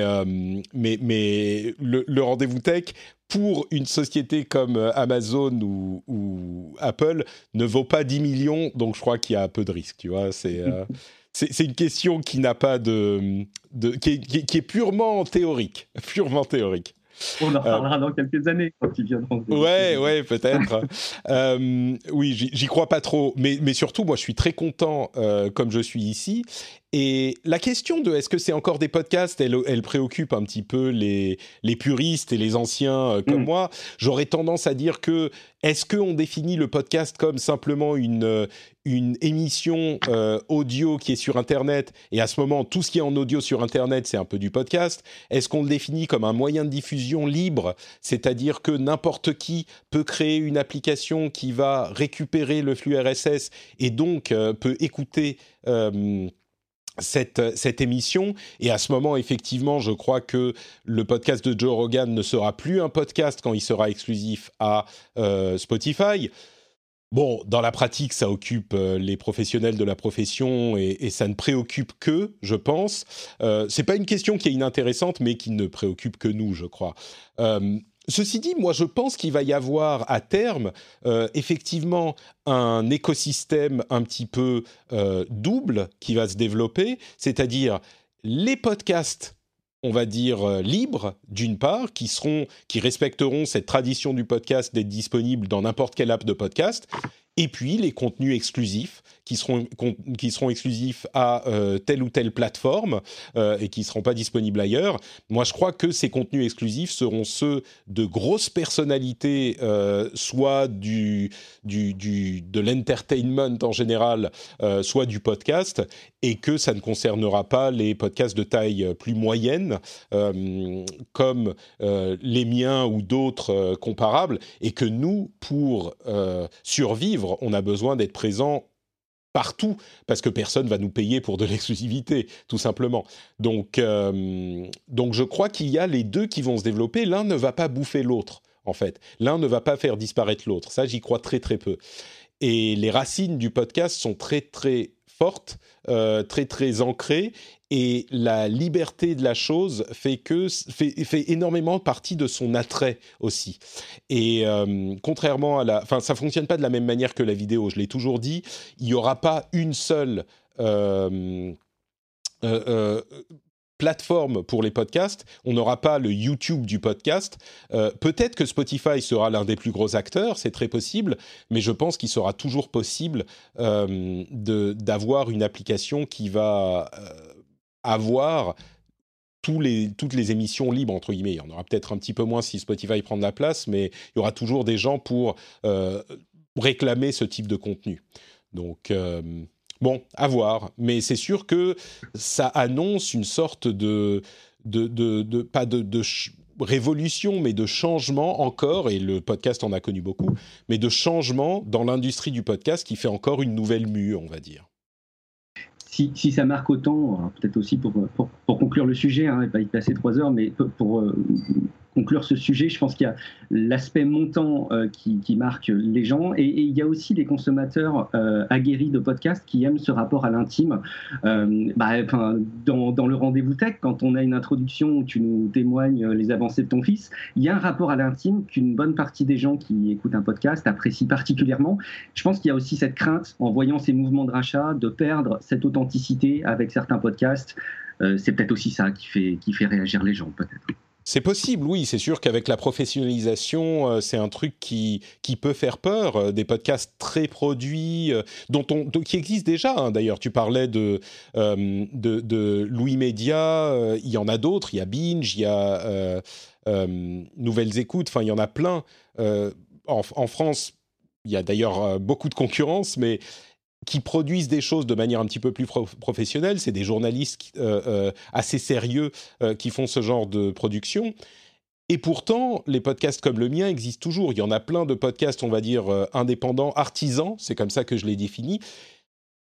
mais, mais le, le rendez-vous tech, pour une société comme euh, Amazon ou, Apple ne vaut pas 10 millions, donc je crois qu'il y a un peu de risque, tu vois. C'est euh, c'est une question qui n'a pas de, de qui, est, purement théorique, purement théorique. On en reparlera dans quelques années quand ils viendront. Ouais, ouais, peut-être. euh, oui, j'y crois pas trop, mais, mais surtout, moi, je suis très content, euh, comme je suis ici, et la question de est-ce que c'est encore des podcasts, elle, elle, préoccupe un petit peu les, les puristes et les anciens euh, comme mm. moi. J'aurais tendance à dire que est-ce qu'on définit le podcast comme simplement une, euh, une émission euh, audio qui est sur Internet? Et à ce moment, tout ce qui est en audio sur Internet, c'est un peu du podcast Est-ce qu'on le définit comme un moyen de diffusion libre, c'est-à-dire que n'importe qui peut créer une application qui va récupérer le flux RSS et donc peut écouter cette, cette, émission. Et à ce moment, effectivement, je crois que le podcast de Joe Rogan ne sera plus un podcast quand il sera exclusif à euh, Spotify. Bon, dans la pratique, ça occupe euh, les professionnels de la profession et, ça ne préoccupe que, je pense. Euh, c'est pas une question qui est inintéressante, mais qui ne préoccupe que nous, je crois. Ceci dit, moi je pense qu'il va y avoir à terme euh, effectivement un écosystème un petit peu euh, double qui va se développer, c'est-à-dire les podcasts on va dire euh, libres d'une part, qui seront, qui respecteront cette tradition du podcast d'être disponible dans n'importe quelle app de podcast, et puis les contenus exclusifs qui seront, qui seront exclusifs à euh, telle ou telle plateforme euh, et qui ne seront pas disponibles ailleurs. Moi, je crois que ces contenus exclusifs seront ceux de grosses personnalités, euh, soit du, du, de l'entertainment en général, soit du podcast, et que ça ne concernera pas les podcasts de taille plus moyenne, comme les miens ou d'autres comparables, et que nous, pour survivre, on a besoin d'être présents partout parce que personne va nous payer pour de l'exclusivité, tout simplement. Donc, euh, donc je crois qu'il y a les deux qui vont se développer. L'un ne va pas bouffer l'autre, en fait. L'un ne va pas faire disparaître l'autre. Ça, j'y crois très très peu. Et les racines du podcast sont très très euh, très très ancrée, et la liberté de la chose fait que fait, fait énormément partie de son attrait aussi. Et euh, contrairement à la, enfin, ça fonctionne pas de la même manière que la vidéo. Je l'ai toujours dit, il y aura pas une seule euh, plateforme pour les podcasts. On n'aura pas le YouTube du podcast. Euh, peut-être que Spotify sera l'un des plus gros acteurs, c'est très possible, mais je pense qu'il sera toujours possible euh, d'avoir une application qui va euh, avoir toutes les émissions libres, entre guillemets. Il y en aura peut-être un petit peu moins si Spotify prend de la place, mais il y aura toujours des gens pour réclamer ce type de contenu. Donc, Bon, à voir. Mais c'est sûr que ça annonce une sorte de, de, de, pas de, révolution, mais de changement encore, et le podcast en a connu beaucoup, mais de changement dans l'industrie du podcast qui fait encore une nouvelle mue, on va dire. Si, si ça marque autant, peut-être aussi pour, pour, conclure le sujet, hein, et pas y passer trois heures, mais pour, euh, conclure ce sujet, je pense qu'il y a l'aspect montant euh, qui, marque les gens et, il y a aussi des consommateurs euh, aguerris de podcasts qui aiment ce rapport à l'intime. Euh, bah, dans, dans, le rendez-vous tech, quand on a une introduction où tu nous témoignes les avancées de ton fils, il y a un rapport à l'intime qu'une bonne partie des gens qui écoutent un podcast apprécient particulièrement. Je pense qu'il y a aussi cette crainte en voyant ces mouvements de rachat de perdre cette authenticité avec certains podcasts. c'est peut-être aussi ça qui fait, qui fait réagir les gens, peut-être. C'est possible, oui. C'est sûr qu'avec la professionnalisation, euh, c'est un truc qui, qui peut faire peur. Euh, des podcasts très produits, euh, dont on, qui existent déjà. Hein. D'ailleurs, tu parlais de, de, Louis Média. il y en a d'autres. Il y a Binge, il y a Nouvelles Écoutes. Enfin, il y en a plein. En, France, il y a d'ailleurs beaucoup de concurrence, mais qui produisent des choses de manière un petit peu plus professionnelle. C'est des journalistes euh, euh, assez sérieux euh, qui font ce genre de production. Et pourtant, les podcasts comme le mien existent toujours. Il y en a plein de podcasts, on va dire, indépendants, artisans, c'est comme ça que je les définis.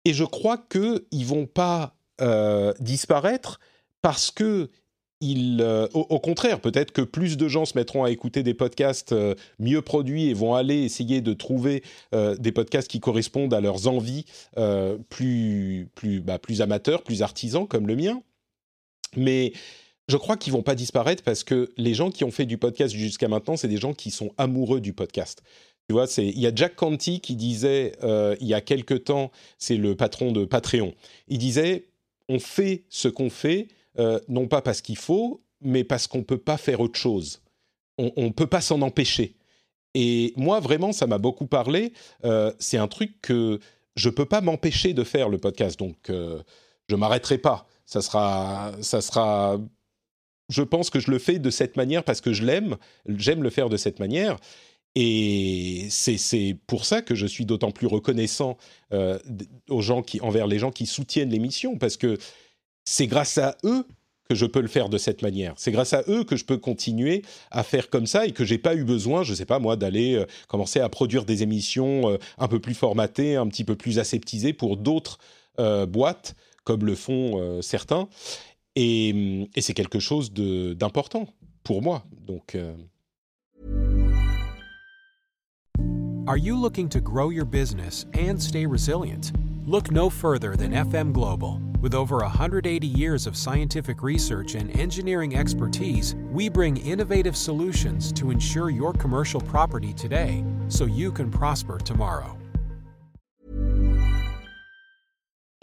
Et je crois qu'ils vont pas disparaître parce que il, euh, au, contraire, peut-être que plus de gens se mettront à écouter des podcasts euh, mieux produits et vont aller essayer de trouver euh, des podcasts qui correspondent à leurs envies plus, plus, bah, plus amateurs, plus artisans comme le mien. Mais je crois qu'ils vont pas disparaître parce que les gens qui ont fait du podcast jusqu'à maintenant, c'est des gens qui sont amoureux du podcast. Tu vois, il y a Jack Canty qui disait il y a quelque temps, c'est le patron de Patreon, il disait on fait ce qu'on fait euh, non pas parce qu'il faut, mais parce qu'on ne peut pas faire autre chose. On ne peut pas s'en empêcher. Et moi, vraiment, ça m'a beaucoup parlé. Euh, c'est un truc que je ne peux pas m'empêcher de faire, le podcast. Donc, euh, je ne m'arrêterai pas. Ça sera, ça sera... Je pense que je le fais de cette manière parce que je l'aime. J'aime le faire de cette manière. Et c'est pour ça que je suis d'autant plus reconnaissant aux gens qui, envers les gens qui soutiennent l'émission, parce que c'est grâce à eux que je peux le faire de cette manière. C'est grâce à eux que je peux continuer à faire comme ça et que j'ai pas eu besoin, je sais pas moi, d'aller euh, commencer à produire des émissions euh, un peu plus formatées, un petit peu plus aseptisées pour d'autres euh, boîtes, comme le font certains. Et, et c'est quelque chose d'important pour moi. Donc. Are you looking to grow your business and stay resilient? Look no further than FM Global. With over 180 years of scientific research and engineering expertise, we bring innovative solutions to ensure your commercial property today so you can prosper tomorrow.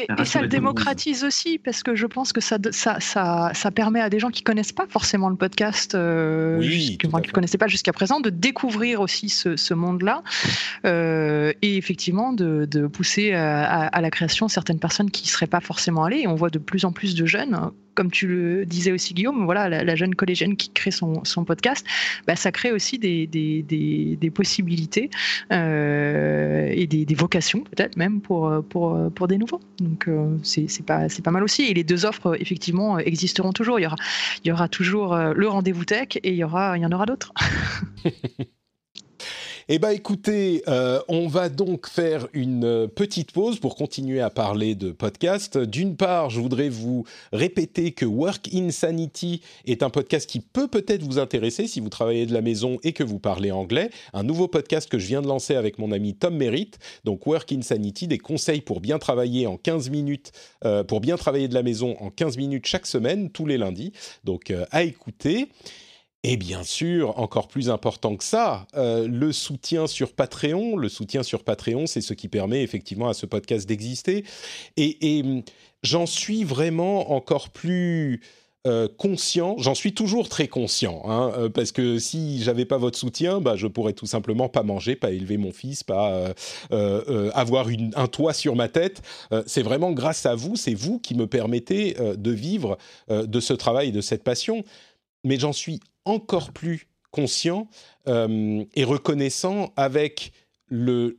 Et, et, ça le démocratise aussi parce que je pense que ça, ça, ça, ça permet à des gens qui connaissent pas forcément le podcast, euh, oui, qui ne connaissaient pas jusqu'à présent, de découvrir aussi ce, ce monde-là euh, et effectivement de, de pousser à, à, la création certaines personnes qui seraient pas forcément allées. Et on voit de plus en plus de jeunes comme tu le disais aussi Guillaume, voilà, la, jeune collégienne qui crée son, son podcast, bah, ça crée aussi des, des, des, possibilités euh, et des, vocations peut-être même pour, pour, pour des nouveaux. Donc euh, c'est pas, pas mal aussi. Et les deux offres effectivement existeront toujours. Il y aura, il y aura toujours euh, le rendez-vous tech et il y, aura, il y en aura d'autres. Eh bien écoutez, euh, on va donc faire une petite pause pour continuer à parler de podcast. D'une part, je voudrais vous répéter que Work Insanity est un podcast qui peut peut-être vous intéresser si vous travaillez de la maison et que vous parlez anglais. Un nouveau podcast que je viens de lancer avec mon ami Tom Merritt. Donc Work Insanity, des conseils pour bien travailler en 15 minutes, euh, pour bien travailler de la maison en 15 minutes chaque semaine, tous les lundis. Donc euh, à écouter. Et bien sûr, encore plus important que ça, euh, le soutien sur Patreon. Le soutien sur Patreon, c'est ce qui permet effectivement à ce podcast d'exister. Et, hum, j'en suis vraiment encore plus euh, conscient. J'en suis toujours très conscient, hein, euh, parce que si j'avais pas votre soutien, bah, je pourrais tout simplement pas manger, pas élever mon fils, pas avoir un toit sur ma tête. c'est vraiment grâce à vous, c'est vous qui me permettez de vivre de ce travail de cette passion mais j'en suis encore plus conscient euh, et reconnaissant avec la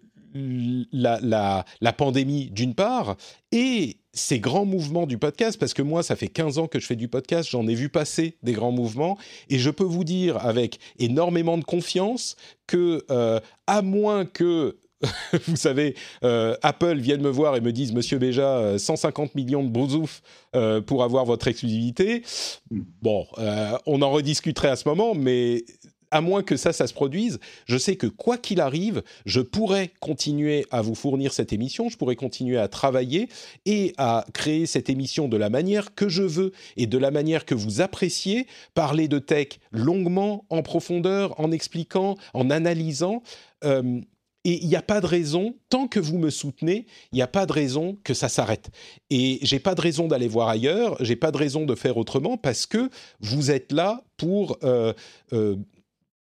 pandémie d'une part et ces grands mouvements du podcast, parce que moi, ça fait 15 ans que je fais du podcast, j'en ai vu passer des grands mouvements, et je peux vous dire avec énormément de confiance que, euh, à moins que vous savez, euh, Apple vienne me voir et me dise, Monsieur Béja, 150 euh, millions de brousouf euh, pour avoir votre exclusivité. Bon, on en rediscuterait à ce moment, mais à moins que ça, ça se produise, je sais que quoi qu'il arrive, je pourrais continuer à vous fournir cette émission, je pourrais continuer à travailler et à créer cette émission de la manière que je veux et de la manière que vous appréciez, parler de tech longuement, en profondeur, en expliquant, en analysant. Et il n'y a pas de raison, tant que vous me soutenez, il n'y a pas de raison que ça s'arrête. Et j'ai pas de raison d'aller voir ailleurs, j'ai pas de raison de faire autrement parce que vous êtes là pour euh, euh,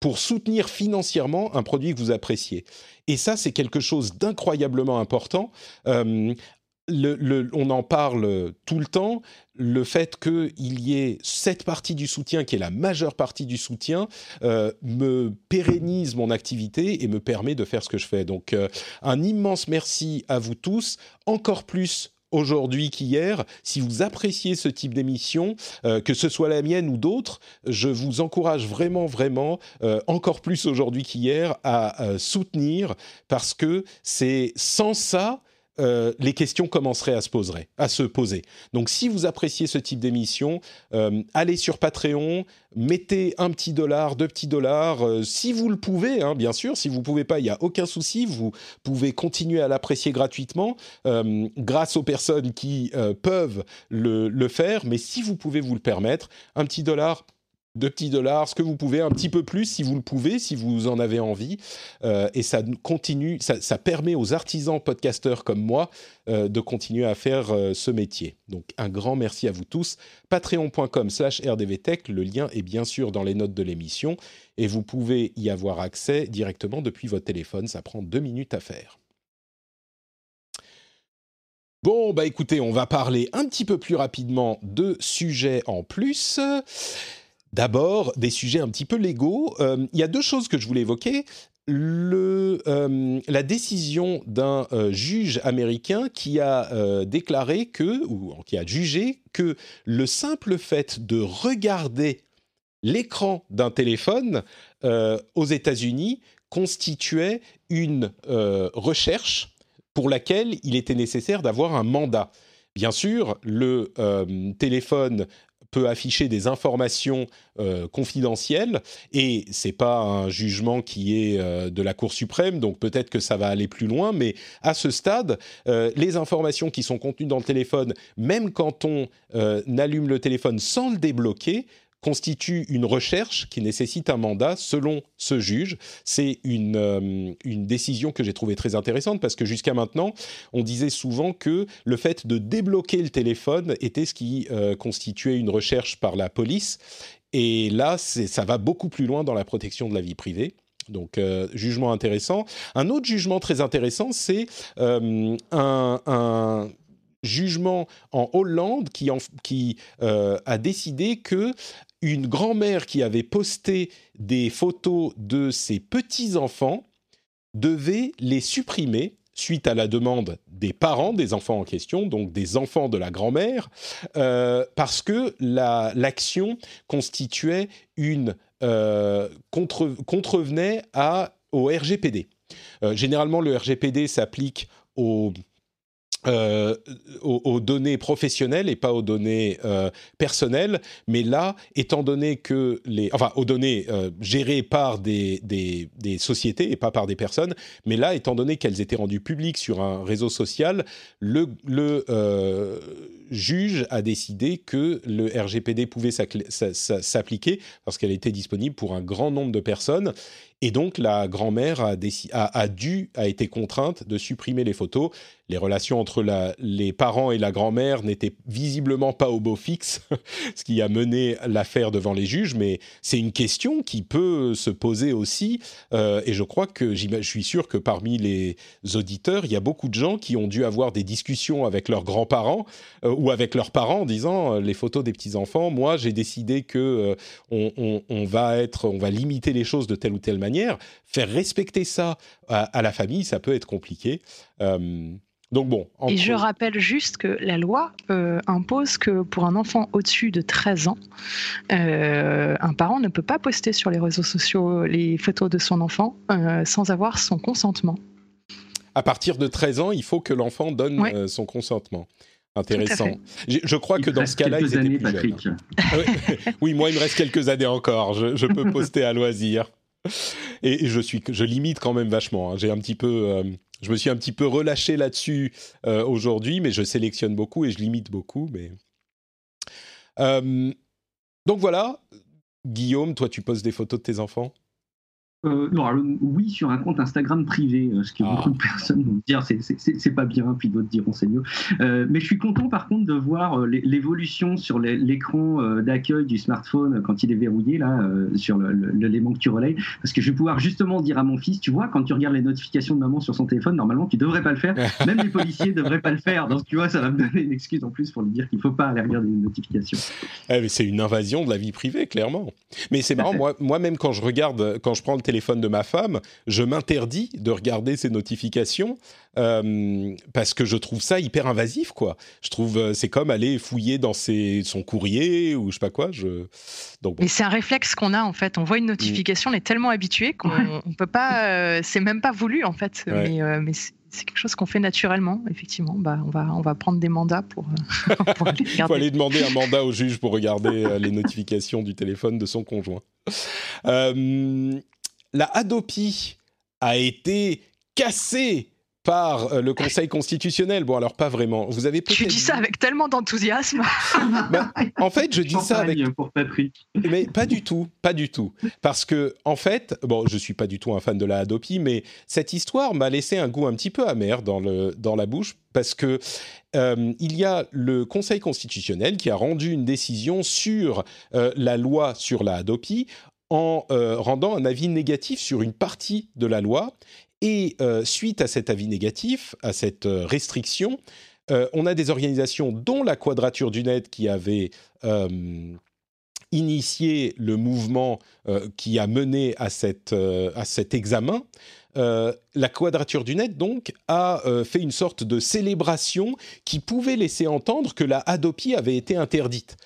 pour soutenir financièrement un produit que vous appréciez. Et ça, c'est quelque chose d'incroyablement important. Euh, on en parle tout le temps, le fait qu'il y ait cette partie du soutien, qui est la majeure partie du soutien, euh, me pérennise mon activité et me permet de faire ce que je fais. Donc euh, un immense merci à vous tous, encore plus aujourd'hui qu'hier. Si vous appréciez ce type d'émission, euh, que ce soit la mienne ou d'autres, je vous encourage vraiment, vraiment, encore plus aujourd'hui qu'hier, à soutenir parce que c'est sans ça, euh, les questions commenceraient à se, poser, à se poser. Donc si vous appréciez ce type d'émission, euh, allez sur Patreon, mettez un petit dollar, deux petits dollars, euh, si vous le pouvez, hein, bien sûr. Si vous ne pouvez pas, il n'y a aucun souci. Vous pouvez continuer à l'apprécier gratuitement grâce aux personnes qui peuvent le, le faire. Mais si vous pouvez vous le permettre, un petit dollar deux petits dollars, ce que vous pouvez, un petit peu plus si vous le pouvez, si vous en avez envie. Euh, et ça continue, ça, permet aux artisans podcasteurs comme moi euh, de continuer à faire euh, ce métier. Donc un grand merci à vous tous. Patreon.com slash rdvtech, le lien est bien sûr dans les notes de l'émission et vous pouvez y avoir accès directement depuis votre téléphone. Ça prend deux minutes à faire. Bon, bah écoutez, on va parler un petit peu plus rapidement de sujets en plus. D'abord, des sujets un petit peu légaux. Euh, il y a deux choses que je voulais évoquer. Euh, la décision d'un euh, juge américain qui a déclaré que, ou qui a jugé que le simple fait de regarder l'écran d'un téléphone aux États-Unis constituait une recherche pour laquelle il était nécessaire d'avoir un mandat. Bien sûr, le téléphone peut afficher des informations euh, confidentielles et c'est pas un jugement qui est euh, de la Cour suprême, donc peut-être que ça va aller plus loin, mais à ce stade, euh, les informations qui sont contenues dans le téléphone, même quand on allume le téléphone sans le débloquer, constitue une recherche qui nécessite un mandat selon ce juge. C'est une, euh, une décision que j'ai trouvée très intéressante parce que jusqu'à maintenant, on disait souvent que le fait de débloquer le téléphone était ce qui euh, constituait une recherche par la police. Et là, ça va beaucoup plus loin dans la protection de la vie privée. Donc, euh, jugement intéressant. Un autre jugement très intéressant, c'est un, jugement en Hollande qui a décidé que une grand-mère qui avait posté des photos de ses petits-enfants devait les supprimer suite à la demande des parents des enfants en question, donc des enfants de la grand-mère, euh, parce que l'action constituait une euh, contrevenait à au RGPD. généralement, le RGPD s'applique aux euh, aux, données professionnelles et pas aux données euh, personnelles. Mais là, étant donné que les, enfin, aux données euh, gérées par des, des, sociétés et pas par des personnes, mais là, étant donné qu'elles étaient rendues publiques sur un réseau social, le juge a décidé que le RGPD pouvait s'appliquer parce qu'elle était disponible pour un grand nombre de personnes et donc la grand-mère a, dû, a été contrainte de supprimer les photos. Les relations entre les parents et la grand-mère n'étaient visiblement pas au beau fixe, ce qui a mené l'affaire devant les juges. Mais c'est une question qui peut se poser aussi. Euh, et je crois que je suis sûr que parmi les auditeurs, il y a beaucoup de gens qui ont dû avoir des discussions avec leurs grands-parents euh, ou avec leurs parents en disant euh, les photos des petits enfants. Moi, j'ai décidé que on, va être, on va limiter les choses de telle ou telle manière Faire respecter ça à, la famille, ça peut être compliqué. Euh, donc bon. Et je rappelle juste que la loi euh, impose que pour un enfant au-dessus de 13 ans, euh, un parent ne peut pas poster sur les réseaux sociaux les photos de son enfant sans avoir son consentement. À partir de 13 ans, il faut que l'enfant donne son consentement. Intéressant. Je, crois que dans ce cas-là, ils étaient plus jeunes. oui, moi, il me reste quelques années encore. je peux poster à loisir et, je suis, je limite quand même vachement. Hein. J'ai un petit peu, euh, je me suis un petit peu relâché là-dessus euh, aujourd'hui, mais je sélectionne beaucoup et je limite beaucoup. Mais euh, donc voilà, Guillaume, toi, tu poses des photos de tes enfants? Euh, non, oui, sur un compte Instagram privé, euh, ce que ah. beaucoup de personnes vont dire c'est pas bien, puis d'autres diront c'est mieux. Euh, mais je suis content par contre de voir l'évolution sur l'écran d'accueil du smartphone quand il est verrouillé, là, sur l'élément que tu relayes, parce que je vais pouvoir justement dire à mon fils, tu vois, quand tu regardes les notifications de maman sur son téléphone, normalement tu devrais pas le faire, même les policiers devraient pas le faire, donc tu vois, ça va me donner une excuse en plus pour lui dire qu'il faut pas aller regarder les notifications. Eh, c'est une invasion de la vie privée, clairement. Mais c'est marrant, moi, moi-même quand je regarde, quand je prends le téléphone de ma femme, je m'interdis de regarder ses notifications euh, parce que je trouve ça hyper invasif, quoi. Je trouve euh, c'est comme aller fouiller dans ses, son courrier ou je sais pas quoi. Je... Donc, Mais c'est un réflexe qu'on a en fait. On voit une notification, on est tellement habitué qu'on ne peut pas. Euh, c'est même pas voulu en fait. Mais, mais c'est quelque chose qu'on fait naturellement, effectivement. Bah, on, va, on va prendre des mandats pour, pour aller Il faut aller demander un mandat au juge pour regarder les notifications du téléphone de son conjoint. Euh, la Hadopi a été cassée par euh, le Conseil constitutionnel. Bon, alors pas vraiment. Vous avez Tu dis ça avec tellement d'enthousiasme. Bah, en fait, je dis ça avec. Pour Mais pas du tout, pas du tout, parce que en fait, bon, je suis pas du tout un fan de la Hadopi, mais cette histoire m'a laissé un goût un petit peu amer dans le dans la bouche parce que euh, il y a le Conseil constitutionnel qui a rendu une décision sur euh, la loi sur la Hadopi en euh, rendant un avis négatif sur une partie de la loi. Et euh, suite à cet avis négatif, à cette euh, restriction, on a des organisations dont la Quadrature du Net qui avait initié le mouvement qui a mené à, cette, à cet examen. la Quadrature du Net, donc, a fait une sorte de célébration qui pouvait laisser entendre que la Hadopi avait été interdite.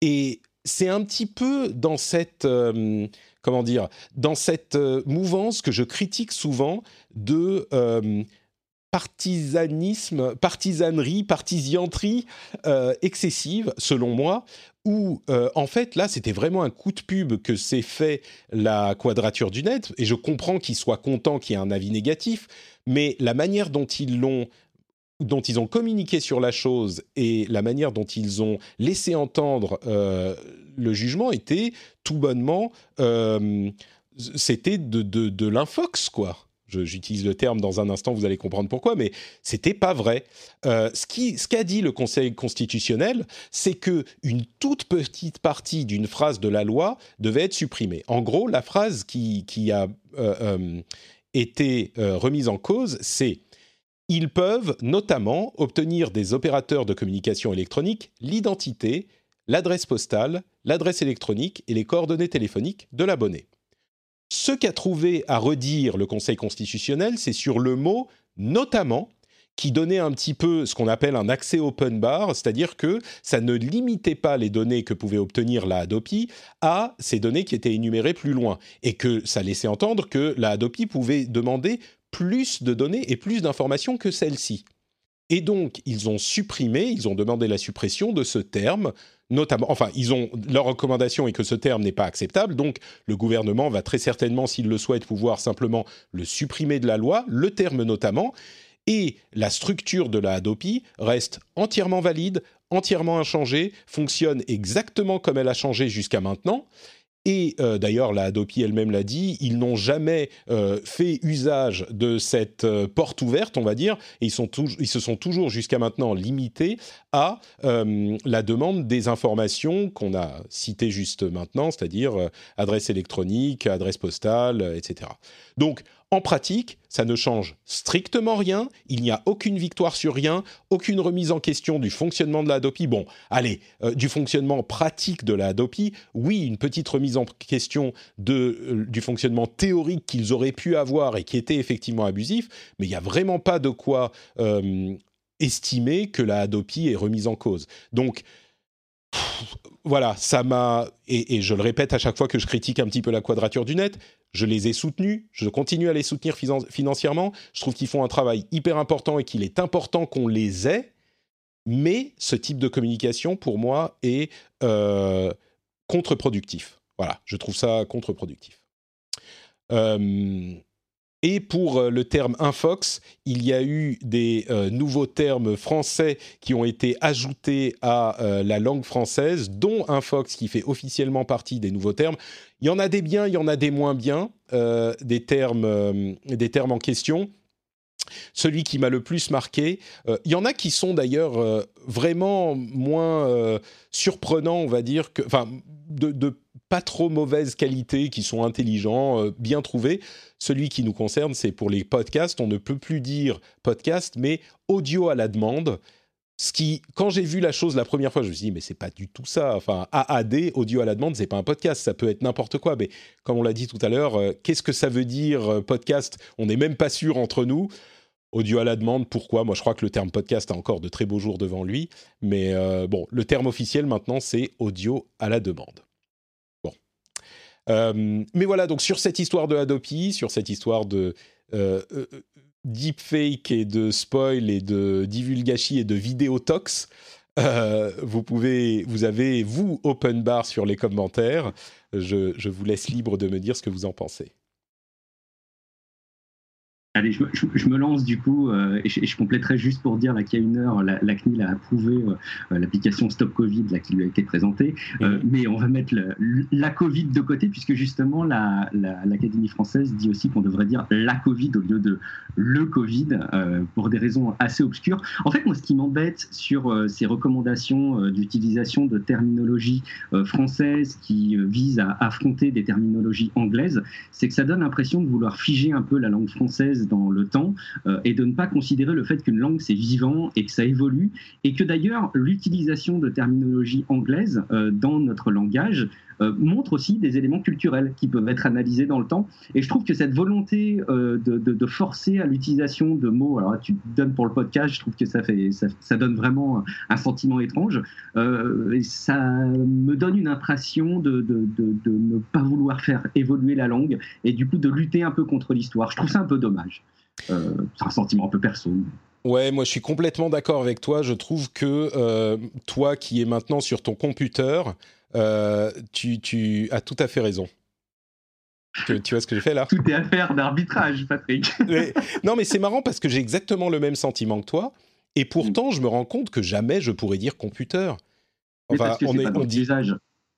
Et c'est un petit peu dans cette euh, comment dire dans cette euh, mouvance que je critique souvent de euh, partisanisme, partisanerie, partisianterie excessive, selon moi, où en fait là c'était vraiment un coup de pub que s'est fait la quadrature du net, et je comprends qu'ils soient contents qu'il y ait un avis négatif, mais la manière dont ils l'ont dont ils ont communiqué sur la chose et la manière dont ils ont laissé entendre euh, le jugement était tout bonnement, euh, c'était de, de, l'infox, quoi. J'utilise le terme dans un instant, vous allez comprendre pourquoi, mais c'était pas vrai. Euh, ce qu'a ce qu'a dit le Conseil constitutionnel, c'est que une toute petite partie d'une phrase de la loi devait être supprimée. En gros, la phrase qui, qui a été remise en cause, c'est ils peuvent notamment obtenir des opérateurs de communication électronique l'identité, l'adresse postale, l'adresse électronique et les coordonnées téléphoniques de l'abonné. Ce qu'a trouvé à redire le Conseil constitutionnel, c'est sur le mot notamment, qui donnait un petit peu ce qu'on appelle un accès open bar, c'est-à-dire que ça ne limitait pas les données que pouvait obtenir la Hadopi à ces données qui étaient énumérées plus loin, et que ça laissait entendre que la Hadopi pouvait demander plus de données et plus d'informations que celle-ci. Et donc, ils ont supprimé, ils ont demandé la suppression de ce terme, notamment, enfin, ils ont, leur recommandation est que ce terme n'est pas acceptable, donc le gouvernement va très certainement, s'il le souhaite, pouvoir simplement le supprimer de la loi, le terme notamment, et la structure de la Hadopi reste entièrement valide, entièrement inchangée, fonctionne exactement comme elle a changé jusqu'à maintenant, et euh, d'ailleurs, la Adopi elle-même l'a dit, ils n'ont jamais euh, fait usage de cette euh, porte ouverte, on va dire, et ils, ils se sont toujours jusqu'à maintenant limités à la demande des informations qu'on a citées juste maintenant, c'est-à-dire adresse électronique, adresse postale, etc. Donc, en pratique, ça ne change strictement rien, il n'y a aucune victoire sur rien, aucune remise en question du fonctionnement de la Hadopi. Bon, allez, euh, du fonctionnement pratique de la Hadopi, oui, une petite remise en question de, euh, du fonctionnement théorique qu'ils auraient pu avoir et qui était effectivement abusif, mais il n'y a vraiment pas de quoi euh, estimer que la Hadopi est remise en cause. Donc, voilà, ça m'a et, je le répète à chaque fois que je critique un petit peu la quadrature du net, je les ai soutenus, je continue à les soutenir financièrement. Je trouve qu'ils font un travail hyper important et qu'il est important qu'on les ait. Mais ce type de communication, pour moi, est euh, contre-productif. Voilà, je trouve ça contre-productif. Euh, et pour euh, le terme infox, il y a eu des euh, nouveaux termes français qui ont été ajoutés à euh, la langue française, dont infox qui fait officiellement partie des nouveaux termes. Il y en a des biens, il y en a des moins bien, des, termes, des termes en question. Celui qui m'a le plus marqué, il y en a qui sont d'ailleurs vraiment moins surprenants, on va dire, que, de, de pas trop mauvaise qualité, qui sont intelligents, euh, bien trouvés. Celui qui nous concerne, c'est pour les podcasts. On ne peut plus dire podcast, mais audio à la demande. Ce qui, quand j'ai vu la chose la première fois, je me suis dit, mais c'est pas du tout ça. Enfin, AAD, audio à la demande, c'est pas un podcast, ça peut être n'importe quoi. Mais comme on l'a dit tout à l'heure, euh, qu'est-ce que ça veut dire euh, podcast? On n'est même pas sûr entre nous. Audio à la demande, pourquoi? Moi, je crois que le terme podcast a encore de très beaux jours devant lui. Mais bon, le terme officiel maintenant, c'est audio à la demande. Euh, mais voilà, donc sur cette histoire de Adopi, sur cette histoire de euh, euh, deepfake et de spoil et de divulgachi et de vidéotox, vous pouvez, vous avez vous open bar sur les commentaires. je vous laisse libre de me dire ce que vous en pensez. Allez, je, me lance du coup, euh, et, je, compléterai juste pour dire qu'il y a une heure, la, CNIL a approuvé euh, l'application Stop Covid là, qui lui a été présentée, euh, mais on va mettre la Covid de côté, puisque justement l'Académie française dit aussi qu'on devrait dire la Covid au lieu de le Covid, pour des raisons assez obscures. En fait, moi, ce qui m'embête sur ces recommandations d'utilisation de terminologie française qui visent à affronter des terminologies anglaises, c'est que ça donne l'impression de vouloir figer un peu la langue française dans le temps euh, et de ne pas considérer le fait qu'une langue c'est vivant et que ça évolue et que d'ailleurs l'utilisation de terminologie anglaise euh, dans notre langage euh, montre aussi des éléments culturels qui peuvent être analysés dans le temps. Et je trouve que cette volonté de, forcer à l'utilisation de mots, alors tu donnes pour le podcast, je trouve que ça, fait, ça, donne vraiment un sentiment étrange. et ça me donne une impression de, de, ne pas vouloir faire évoluer la langue et du coup de lutter un peu contre l'histoire. Je trouve ça un peu dommage. Euh, c'est un sentiment un peu perso. Ouais, moi je suis complètement d'accord avec toi. Je trouve que euh, toi qui es maintenant sur ton computer, euh, tu, as tout à fait raison. Tu, vois ce que j'ai fait là? Tout est affaire d'arbitrage, Patrick. non, mais c'est marrant parce que j'ai exactement le même sentiment que toi. Et pourtant, je me rends compte que jamais je pourrais dire computer. Enfin, on est, on dit,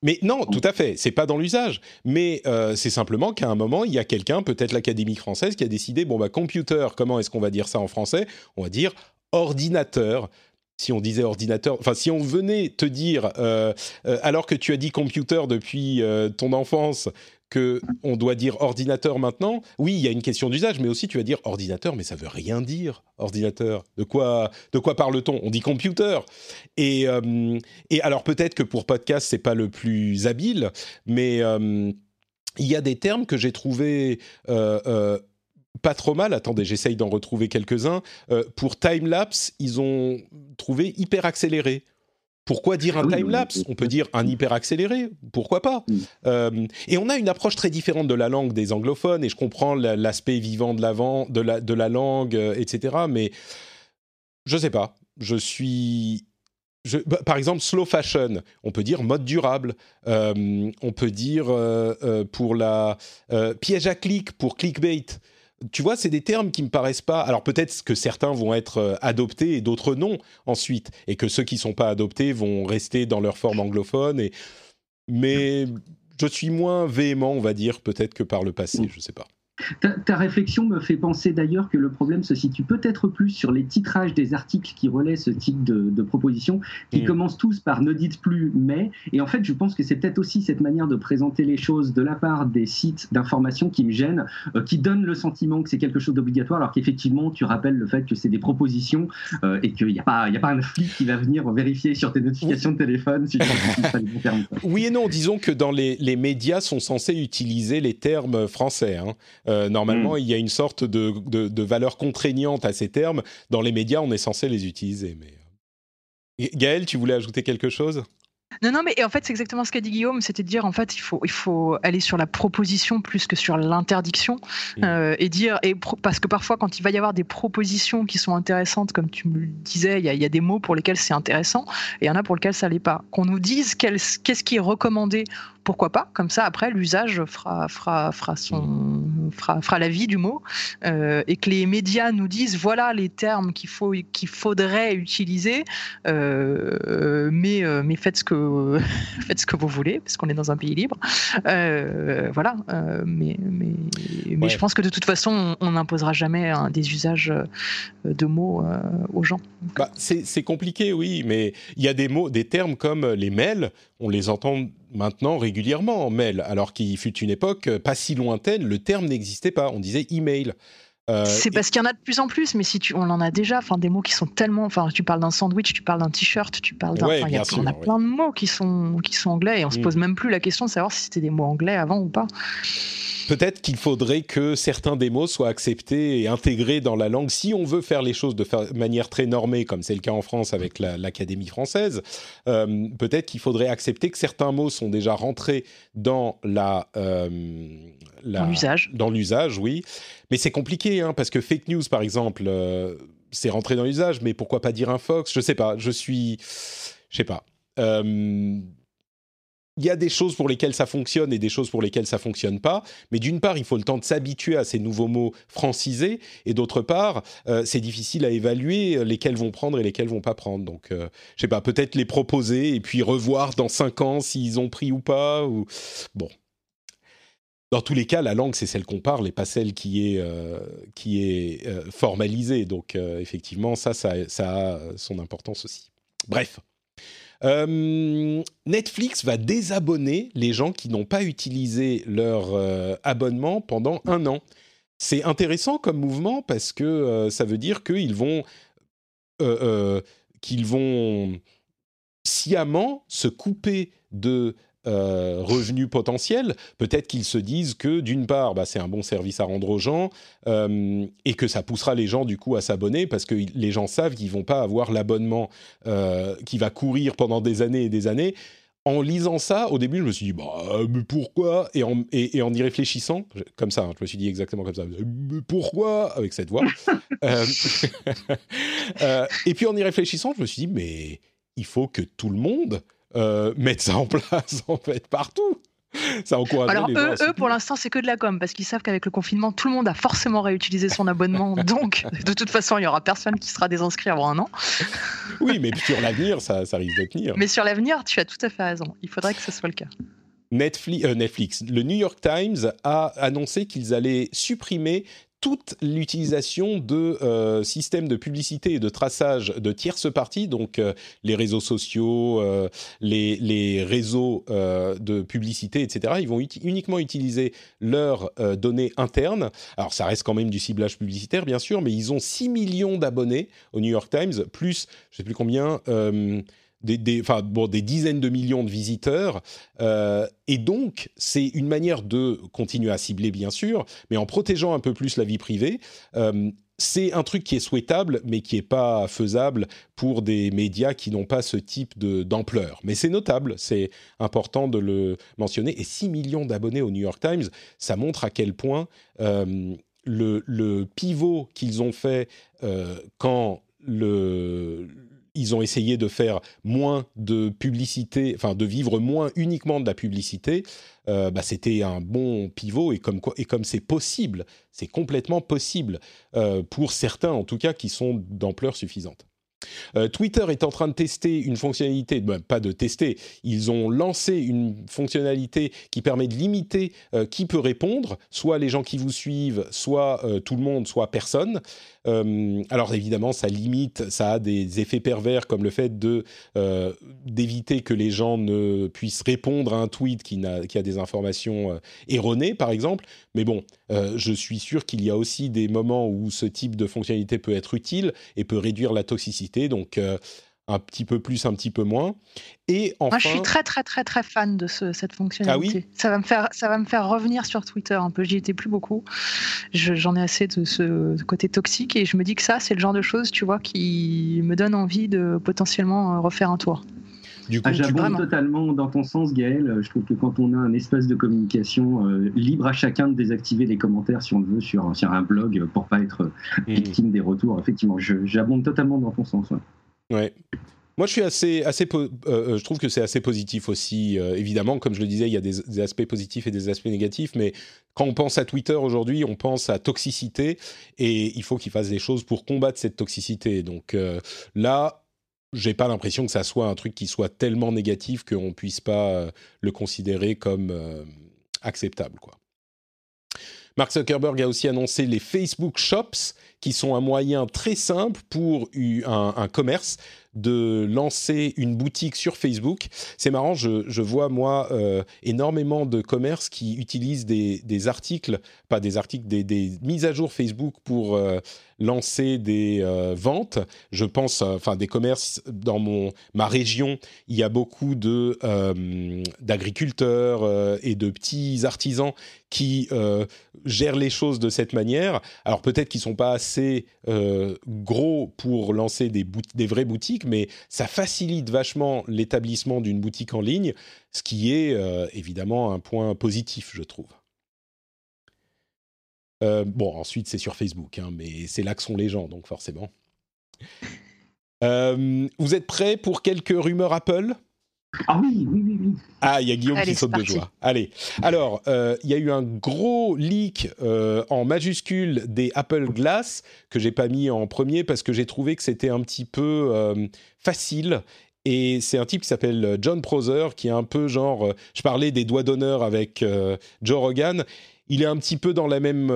mais non, tout à fait, c'est pas dans l'usage. Mais euh, c'est simplement qu'à un moment, il y a quelqu'un, peut-être l'Académie française, qui a décidé, bon, bah, computer, comment est-ce qu'on va dire ça en français? On va dire ordinateur. Si on disait ordinateur, enfin, si on venait te dire, euh, euh, alors que tu as dit computer depuis ton enfance, que on doit dire ordinateur maintenant. Oui, il y a une question d'usage, mais aussi tu vas dire ordinateur, mais ça veut rien dire ordinateur. De quoi, de quoi parle-t-on? On dit computer. Et, euh, et alors peut-être que pour podcast c'est pas le plus habile, mais euh, il y a des termes que j'ai trouvé euh, pas trop mal. Attendez, j'essaye d'en retrouver quelques-uns. Euh, pour timelapse, ils ont trouvé hyper accéléré. Pourquoi dire un timelapse? On peut dire un hyper accéléré, pourquoi pas? Mm. euh, Et on a une approche très différente de la langue des anglophones, et je comprends l'aspect vivant de, de, la, de la langue, euh, etc. Mais je sais pas. Je suis bah, par exemple, slow fashion, on peut dire mode durable, euh, on peut dire pour la piège à clic, pour clickbait tu vois, c'est des termes qui me paraissent pas. Alors peut-être que certains vont être euh, adoptés et d'autres non ensuite, et que ceux qui sont pas adoptés vont rester dans leur forme anglophone. Et... Mais je suis moins véhément, on va dire, peut-être que par le passé, mm. je sais pas. Ta, réflexion me fait penser d'ailleurs que le problème se situe peut-être plus sur les titrages des articles qui relaient ce type de, propositions, qui mm. commencent tous par ne dites plus mais. Et en fait, je pense que c'est peut-être aussi cette manière de présenter les choses de la part des sites d'information qui me gêne, euh, qui donne le sentiment que c'est quelque chose d'obligatoire, alors qu'effectivement, tu rappelles le fait que c'est des propositions euh, et qu'il n'y a, pas, a pas un flic qui va venir vérifier sur tes notifications de téléphone si tu pas les termes. Oui et non, disons que dans les, les, médias sont censés utiliser les termes français. Hein. Euh, normalement, hmm. il y a une sorte de, de, valeur contraignante à ces termes. Dans les médias, on est censé les utiliser. Mais... Euh. Gaël, tu voulais ajouter quelque chose? Non, non, mais en fait, c'est exactement ce qu'a dit Guillaume, c'était de dire, en fait, il faut, il faut aller sur la proposition plus que sur l'interdiction, mmh. euh, et dire, et parce que parfois, quand il va y avoir des propositions qui sont intéressantes, comme tu me le disais, il y, a, des mots pour lesquels c'est intéressant, et il y en a pour lesquels ça l'est pas. Qu'on nous dise qu'est-ce qui est recommandé pourquoi pas Comme ça, après, l'usage fera, fera, fera, son, fera, fera la vie du mot. Euh, et que les médias nous disent voilà les termes qu'il faut, qu'il faudrait utiliser, euh, mais, euh, mais faites, ce que, faites ce que vous voulez, parce qu'on est dans un pays libre. voilà. mais mais, mais je pense que de toute façon, on n'imposera jamais des usages de mots aux gens. Bah, c'est compliqué, oui, mais il y a des mots, des termes comme les mails, on les entend maintenant régulièrement en mail, alors qu'il fut une époque pas si lointaine, le terme n'existait pas, on disait email. Euh, c'est parce qu'il y en a de plus en plus, mais si tu, on en a déjà, enfin des mots qui sont tellement, enfin tu parles d'un sandwich, tu parles d'un t-shirt, tu parles d'un, il y, a plein de mots qui sont qui sont anglais et on se mm. pose même plus la question de savoir si c'était des mots anglais avant ou pas peut-être qu'il faudrait que certains des mots soient acceptés et intégrés dans la langue. Si on veut faire les choses de manière très normée, comme c'est le cas en France avec l'Académie française, euh, peut-être qu'il faudrait accepter que certains mots sont déjà rentrés dans la, euh, l'usage. Dans l'usage, oui. Mais c'est compliqué, hein, parce que fake news, par exemple, euh, c'est rentré dans l'usage, mais pourquoi pas dire un Fox? Je sais pas. Je suis, je sais pas. Euh, il y a des choses pour lesquelles ça fonctionne et des choses pour lesquelles ça fonctionne pas. Mais d'une part, il faut le temps de s'habituer à ces nouveaux mots francisés, et d'autre part, euh, c'est difficile à évaluer lesquels vont prendre et lesquels vont pas prendre. Donc, euh, je sais pas, peut-être les proposer et puis revoir dans cinq ans s'ils ont pris ou pas. Bon. Dans tous les cas, la langue, c'est celle qu'on parle et pas celle qui est, euh, qui est formalisée. Donc, effectivement, ça, ça, ça a son importance aussi. Bref. Euh, Netflix va désabonner les gens qui n'ont pas utilisé leur euh, abonnement pendant un an. C'est intéressant comme mouvement parce que euh, ça veut dire qu'ils vont, qu'ils vont sciemment se couper de euh, revenus potentiels, peut-être qu'ils se disent que d'une part, bah, c'est un bon service à rendre aux gens euh, et que ça poussera les gens du coup à s'abonner parce que les gens savent qu'ils vont pas avoir l'abonnement euh, qui va courir pendant des années et des années. En lisant ça, au début, je me suis dit, bah, mais pourquoi? Et en, et, en, y réfléchissant, comme ça, hein, je me suis dit exactement comme ça, mais pourquoi? Avec cette voix. et puis en y réfléchissant, je me suis dit, mais il faut que tout le monde euh, mettre ça en place en fait partout. Ça encourage Alors eux, eux, pour l'instant, c'est que de la com parce qu'ils savent qu'avec le confinement, tout le monde a forcément réutilisé son abonnement. donc, de toute façon, il y aura personne qui sera désinscrit avant un an. oui, mais sur l'avenir, ça, ça risque de tenir. Mais sur l'avenir, tu as tout à fait raison. Il faudrait que ce soit le cas. Netflix, euh, Netflix, le New York Times a annoncé qu'ils allaient supprimer toute l'utilisation de euh, systèmes de publicité et de traçage de tierces parties, donc euh, les réseaux sociaux, euh, les, réseaux de publicité, etc. Ils vont uniquement utiliser leurs données internes. Alors ça reste quand même du ciblage publicitaire, bien sûr, mais ils ont 6 millions d'abonnés au New York Times, plus, je ne sais plus combien, des, enfin, bon, des dizaines de millions de visiteurs. Euh, et donc, c'est une manière de continuer à cibler, bien sûr, mais en protégeant un peu plus la vie privée. Euh, c'est un truc qui est souhaitable, mais qui n'est pas faisable pour des médias qui n'ont pas ce type d'ampleur. mais c'est notable, c'est important de le mentionner. Et 6 millions d'abonnés au New York Times, ça montre à quel point euh, le, le, pivot qu'ils ont fait quand le ils ont essayé de faire moins de publicité, enfin de vivre moins uniquement de la publicité. Euh, bah, c'était un bon pivot et comme et comme c'est possible, c'est complètement possible euh, pour certains en tout cas qui sont d'ampleur suffisante. Euh, Twitter est en train de tester une fonctionnalité, ben, pas de tester, ils ont lancé une fonctionnalité qui permet de limiter qui peut répondre, soit les gens qui vous suivent, soit tout le monde, soit personne. Euh, alors évidemment, ça limite, ça a des effets pervers comme le fait euh, d'éviter que les gens ne puissent répondre à un tweet qui, a, qui a des informations euh, erronées, par exemple. Mais bon, je suis sûr qu'il y a aussi des moments où ce type de fonctionnalité peut être utile et peut réduire la toxicité. Donc un petit peu plus, un petit peu moins. Et enfin, Moi, je suis très, très, très, très fan de cette fonctionnalité. Ah oui? Ça, va me faire, ça va me faire revenir sur Twitter un peu. J'y étais plus beaucoup. J'en ai assez de ce côté toxique et je me dis que ça, c'est le genre de choses, tu vois, qui me donne envie de potentiellement euh, refaire un tour. Du coup, ah, J'abonde totalement dans ton sens, Gaël. Je trouve que quand on a un espace de communication euh, libre à chacun de désactiver les commentaires, si on le veut, sur, sur un blog pour pas être mmh. victime des retours, effectivement, j'abonde totalement dans ton sens. Ouais. Moi, je suis assez, assez, euh, euh, je trouve que c'est assez positif aussi. Euh, évidemment, comme je le disais, il y a des, aspects positifs et des aspects négatifs, mais quand on pense à Twitter aujourd'hui, on pense à toxicité et il faut qu'ils fassent des choses pour combattre cette toxicité. Donc là, j'ai pas l'impression que ça soit un truc qui soit tellement négatif qu'on puisse pas le considérer comme acceptable. Mark Zuckerberg a aussi annoncé les Facebook Shops, qui sont un moyen très simple pour un, commerce de lancer une boutique sur Facebook. C'est marrant, je, vois moi euh, énormément de commerces qui utilisent des, articles, pas des articles, des, mises à jour Facebook pour euh, lancer des euh, ventes. Je pense, enfin des commerces dans mon ma région, il y a beaucoup de d'agriculteurs et de petits artisans qui gèrent les choses de cette manière. Alors peut-être qu'ils sont pas assez gros pour lancer des, des vraies boutiques, mais ça facilite vachement l'établissement d'une boutique en ligne, ce qui est euh, évidemment un point positif, je trouve. Euh, bon, ensuite c'est sur Facebook, hein, mais c'est là que sont les gens, donc forcément. Euh, vous êtes prêts pour quelques rumeurs Apple? Ah oui, oui, oui, oui. Ah, il y a Guillaume qui saute de joie. Allez. Alors, euh, il y a eu un gros leak euh, en majuscule des Apple Glass que j'ai pas mis en premier parce que j'ai trouvé que c'était un petit peu euh, facile. Et c'est un type qui s'appelle John Prosser, qui est un peu genre. je parlais des doigts d'honneur avec Joe Rogan. Il est un petit peu dans la même,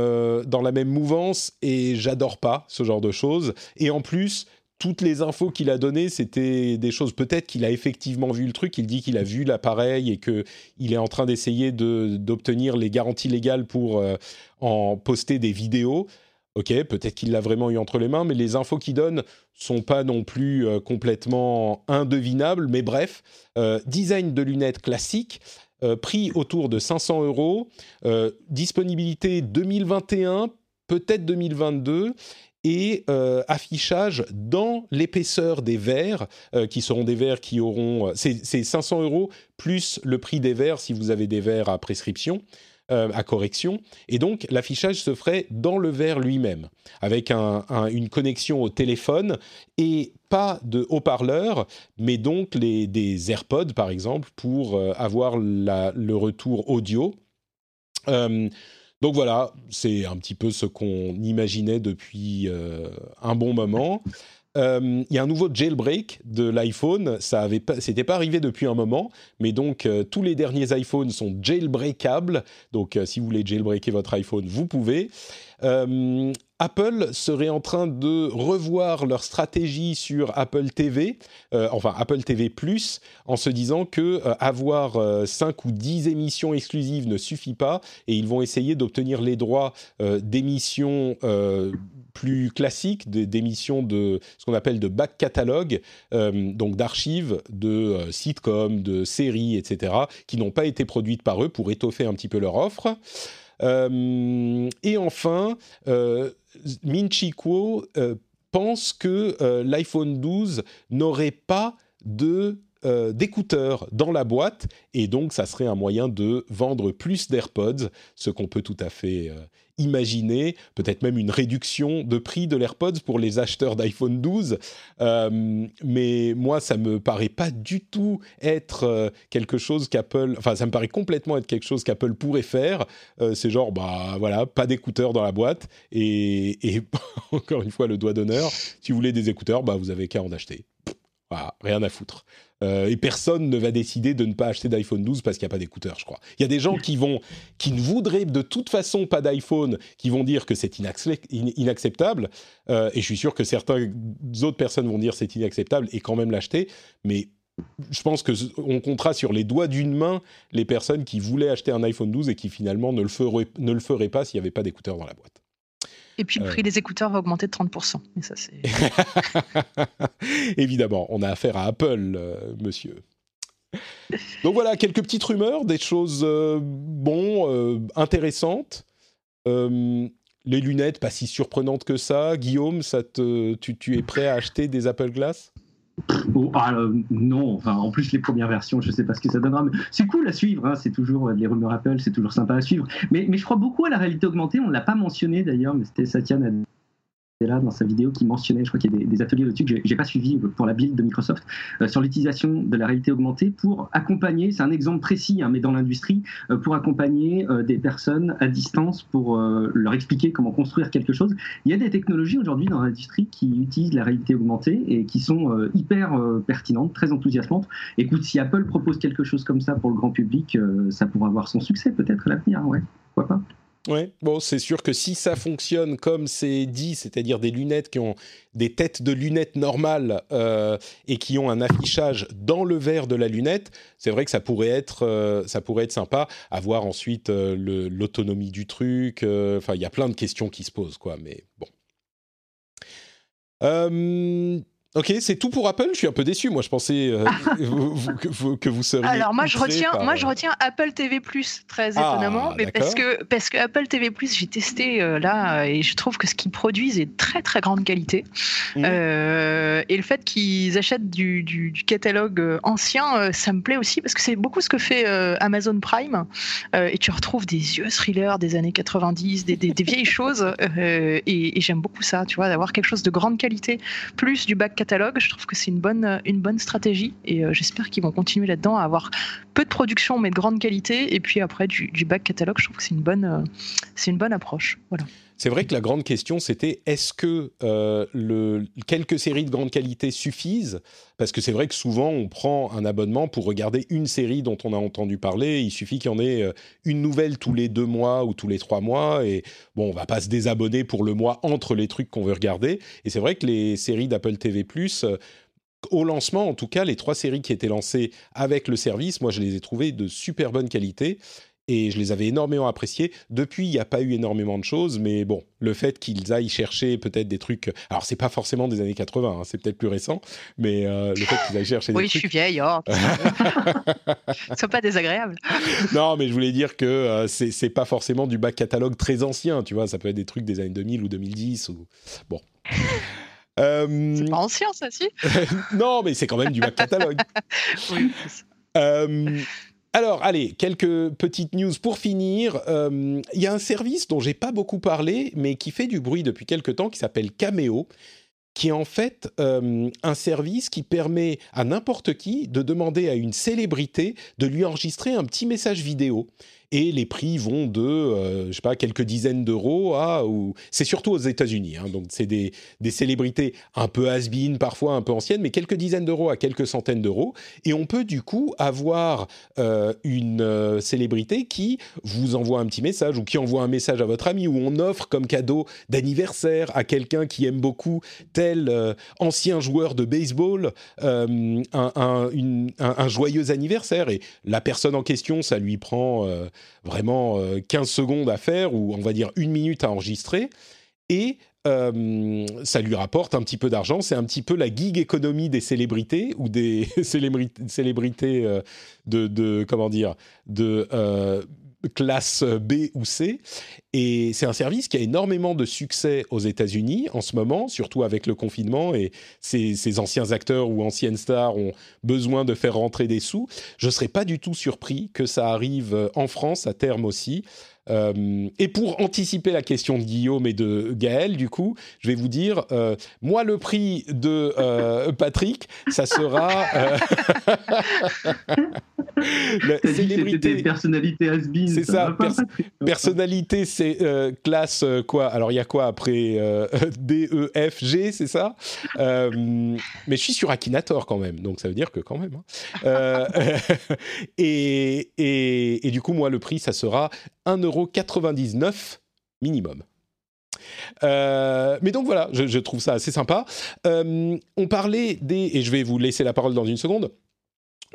dans la même mouvance et j'adore pas ce genre de choses. Et en plus, toutes les infos qu'il a données, c'était des choses. Peut-être qu'il a effectivement vu le truc. Il dit qu'il a vu l'appareil et que il est en train d'essayer d'obtenir les garanties légales pour euh, en poster des vidéos. Ok, peut-être qu'il l'a vraiment eu entre les mains, mais les infos qu'il donne sont pas non plus euh, complètement indevinables. Mais bref, euh, design de lunettes classique, prix autour de 500 euros, disponibilité 2021, peut-être 2022 et euh, affichage dans l'épaisseur des verres, euh, qui seront des verres qui auront... Euh, c'est 500 euros plus le prix des verres si vous avez des verres à prescription, à correction. Et donc l'affichage se ferait dans le verre lui-même, avec une connexion au téléphone et pas de haut-parleur, mais donc les, des AirPods par exemple, pour avoir le retour audio. Donc voilà, c'est un petit peu ce qu'on imaginait depuis euh, un bon moment. Euh, il y a un nouveau jailbreak de l'iPhone. Ça avait pas, c'était pas arrivé depuis un moment, mais donc euh, tous les derniers iPhones sont jailbreakables. Donc si vous voulez jailbreaker votre iPhone, vous pouvez. Apple serait en train de revoir leur stratégie sur Apple TV, enfin Apple TV Plus, en se disant que avoir 5 ou 10 émissions exclusives ne suffit pas et ils vont essayer d'obtenir les droits d'émissions plus classiques, d'émissions de ce qu'on appelle de back catalogue, donc d'archives de sitcoms, de séries, etc., qui n'ont pas été produites par eux pour étoffer un petit peu leur offre. Euh, et enfin, euh, Min Chi Kuo euh, pense que l'iPhone 12 n'aurait pas de d'écouteurs dans la boîte et donc ça serait un moyen de vendre plus d'AirPods, ce qu'on peut tout à fait imaginer peut-être même une réduction de prix de l'AirPods pour les acheteurs d'iPhone 12. Euh, mais moi, ça me paraît pas du tout être euh, quelque chose qu'Apple, enfin, ça me paraît complètement être quelque chose qu'Apple pourrait faire. Euh, c'est genre, bah voilà, pas d'écouteurs dans la boîte et, et encore une fois le doigt d'honneur. Si vous voulez des écouteurs, bah vous avez qu'à en acheter. Voilà, rien à foutre. Euh, et personne ne va décider de ne pas acheter d'iPhone 12 parce qu'il n'y a pas d'écouteurs, je crois. Il y a des gens qui vont, qui ne voudraient de toute façon pas d'iPhone, qui vont dire que c'est inacceptable. Euh, et je suis sûr que certaines autres personnes vont dire c'est inacceptable et quand même l'acheter. Mais je pense que on comptera sur les doigts d'une main les personnes qui voulaient acheter un iPhone 12 et qui finalement ne le feraient, ne le feraient pas s'il n'y avait pas d'écouteurs dans la boîte. Et puis le prix des écouteurs va augmenter de 30%. Et ça, c'est... Évidemment, on a affaire à Apple, euh, monsieur. Donc voilà, quelques petites rumeurs, des choses, euh, bon, euh, intéressantes. les lunettes, pas si surprenantes que ça. Guillaume, ça te, tu, tu es prêt à acheter des Apple Glass? Euh, non, en plus les premières versions, je ne sais pas ce que ça donnera, c'est cool à suivre. Hein, c'est toujours les rumeurs Apple, c'est toujours sympa à suivre. Mais, je crois beaucoup à la réalité augmentée. On ne l'a pas mentionné d'ailleurs, mais c'était Satya là dans sa vidéo qui mentionnait, je crois qu'il y a des, ateliers dessus que j'ai pas suivi pour la build de Microsoft euh, sur l'utilisation de la réalité augmentée pour accompagner, c'est un exemple précis, hein, mais dans l'industrie, euh, pour accompagner euh, des personnes à distance pour leur expliquer comment construire quelque chose. Il y a des technologies aujourd'hui dans l'industrie qui utilisent la réalité augmentée et qui sont hyper pertinentes, très enthousiasmantes. Écoute, si Apple propose quelque chose comme ça pour le grand public, ça pourra avoir son succès peut-être à l'avenir, ouais, pourquoi pas. Ouais, bon, c'est sûr que si ça fonctionne comme c'est dit, c'est-à-dire des lunettes qui ont des têtes de lunettes normales euh, et qui ont un affichage dans le verre de la lunette, c'est vrai que ça pourrait être, euh, ça pourrait être sympa. À voir ensuite euh, l'autonomie du truc. Enfin, il y a plein de questions qui se posent, quoi. Mais bon. Ok, c'est tout pour Apple. Je suis un peu déçu. Moi, je pensais euh, que, vous, que, vous, seriez. Alors moi, je retiens, moi, je retiens Apple TV Plus très ah, étonnamment, mais parce que parce que Apple TV Plus, j'ai testé euh, là et je trouve que ce qu'ils produisent est de très très grande qualité. Mmh. Euh, et le fait qu'ils achètent du, du, catalogue ancien, ça me plaît aussi parce que c'est beaucoup ce que fait Amazon Prime. et tu retrouves des vieux thrillers des années 90, des, des, des vieilles choses. et, et j'aime beaucoup ça, tu vois, d'avoir quelque chose de grande qualité plus du bac catalogue. Je trouve que c'est une bonne, une bonne stratégie et euh, j'espère qu'ils vont continuer là-dedans à avoir peu de production mais de grande qualité et puis après du, back catalogue. Je trouve que c'est une bonne, euh, c'est une bonne approche. Voilà. C'est vrai que la grande question, c'était est-ce que euh, quelques séries de grande qualité suffisent? Parce que c'est vrai que souvent, on prend un abonnement pour regarder une série dont on a entendu parler. Il suffit qu'il y en ait euh, une nouvelle tous les deux mois ou tous les trois mois. Et bon, on va pas se désabonner pour le mois entre les trucs qu'on veut regarder. Et c'est vrai que les séries d'Apple TV+, euh, au lancement, en tout cas, les trois séries qui étaient lancées avec le service, moi, je les ai trouvées de super bonne qualité et je les avais énormément appréciés. Depuis, il n'y a pas eu énormément de choses, mais bon, le fait qu'ils aillent chercher peut-être des trucs. Alors, c'est pas forcément des années 80, hein, c'est peut-être plus récent, mais euh, le fait qu'ils aillent chercher des trucs. Oui, je suis vieille, oh. Sois pas désagréable. non, mais je voulais dire que euh, c'est pas forcément du bac catalogue très ancien, tu vois, ça peut être des trucs des années 2000 ou 2010 ou. Bon. Euh... C'est pas ancien, ça, si? Non, mais c'est quand même du bac catalogue. oui. Euh, alors, allez, quelques petites news pour finir. Euh, il y a un service dont j'ai pas beaucoup parlé, mais qui fait du bruit depuis quelque temps, qui s'appelle Cameo, qui est en fait euh, un service qui permet à n'importe qui de demander à une célébrité de lui enregistrer un petit message vidéo et les prix vont de, euh, je sais pas, quelques dizaines d'euros à, ou c'est surtout aux États-Unis, hein, donc c'est des, des, célébrités un peu has-been, parfois un peu anciennes, mais quelques dizaines d'euros à quelques centaines d'euros, et on peut du coup avoir euh, une euh, célébrité qui vous envoie un petit message ou qui envoie un message à votre ami ou on offre comme cadeau d'anniversaire à quelqu'un qui aime beaucoup tel ancien joueur de baseball un, un, joyeux anniversaire. Et la personne en question, ça lui prend vraiment 15 secondes à faire ou on va dire une minute à enregistrer et euh, ça lui rapporte un petit peu d'argent. C'est un petit peu la gig économie des célébrités ou des célébrités euh, de, comment dire de euh, classe B ou C. Et c'est un service qui a énormément de succès aux États-Unis en ce moment, surtout avec le confinement et ces, anciens acteurs ou anciennes stars ont besoin de faire rentrer des sous. Je ne serais pas du tout surpris que ça arrive en France à terme aussi. Euh, et pour anticiper la question de Guillaume et de Gaël, du coup, je vais vous dire, euh, moi, le prix de euh, Patrick, ça sera... célébrité. personnalité has C'est ça, personnalité, c'est classe quoi? Alors, il y a quoi après D, E, F, G, c'est ça? Mais je suis sur Akinator quand même, donc ça veut dire que quand même. Hein. et, et, et, du coup, moi, le prix, ça sera 1 euro 99 minimum. Euh, mais donc voilà, je, trouve ça assez sympa. Euh, on parlait des, et je vais vous laisser la parole dans une seconde,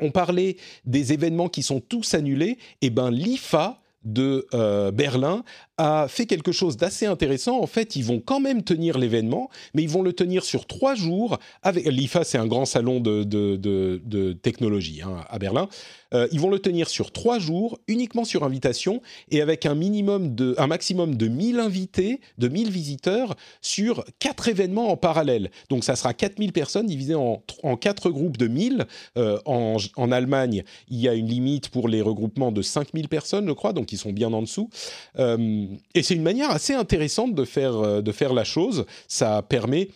on parlait des événements qui sont tous annulés, et ben l'IFA de euh, Berlin a fait quelque chose d'assez intéressant. En fait, ils vont quand même tenir l'événement, mais ils vont le tenir sur trois jours. L'IFA, c'est un grand salon de, de, technologie hein, à Berlin. Euh, ils vont le tenir sur trois jours, uniquement sur invitation, et avec un minimum de, un maximum de 1000 invités, de 1000 visiteurs sur quatre événements en parallèle. Donc, ça sera 4000 personnes divisées en, en quatre groupes de 1000. Euh, en, en, Allemagne, il y a une limite pour les regroupements de 5000 personnes, je crois, donc ils sont bien en dessous. Euh, et c'est une manière assez intéressante de faire, euh, de faire la chose. Ça permet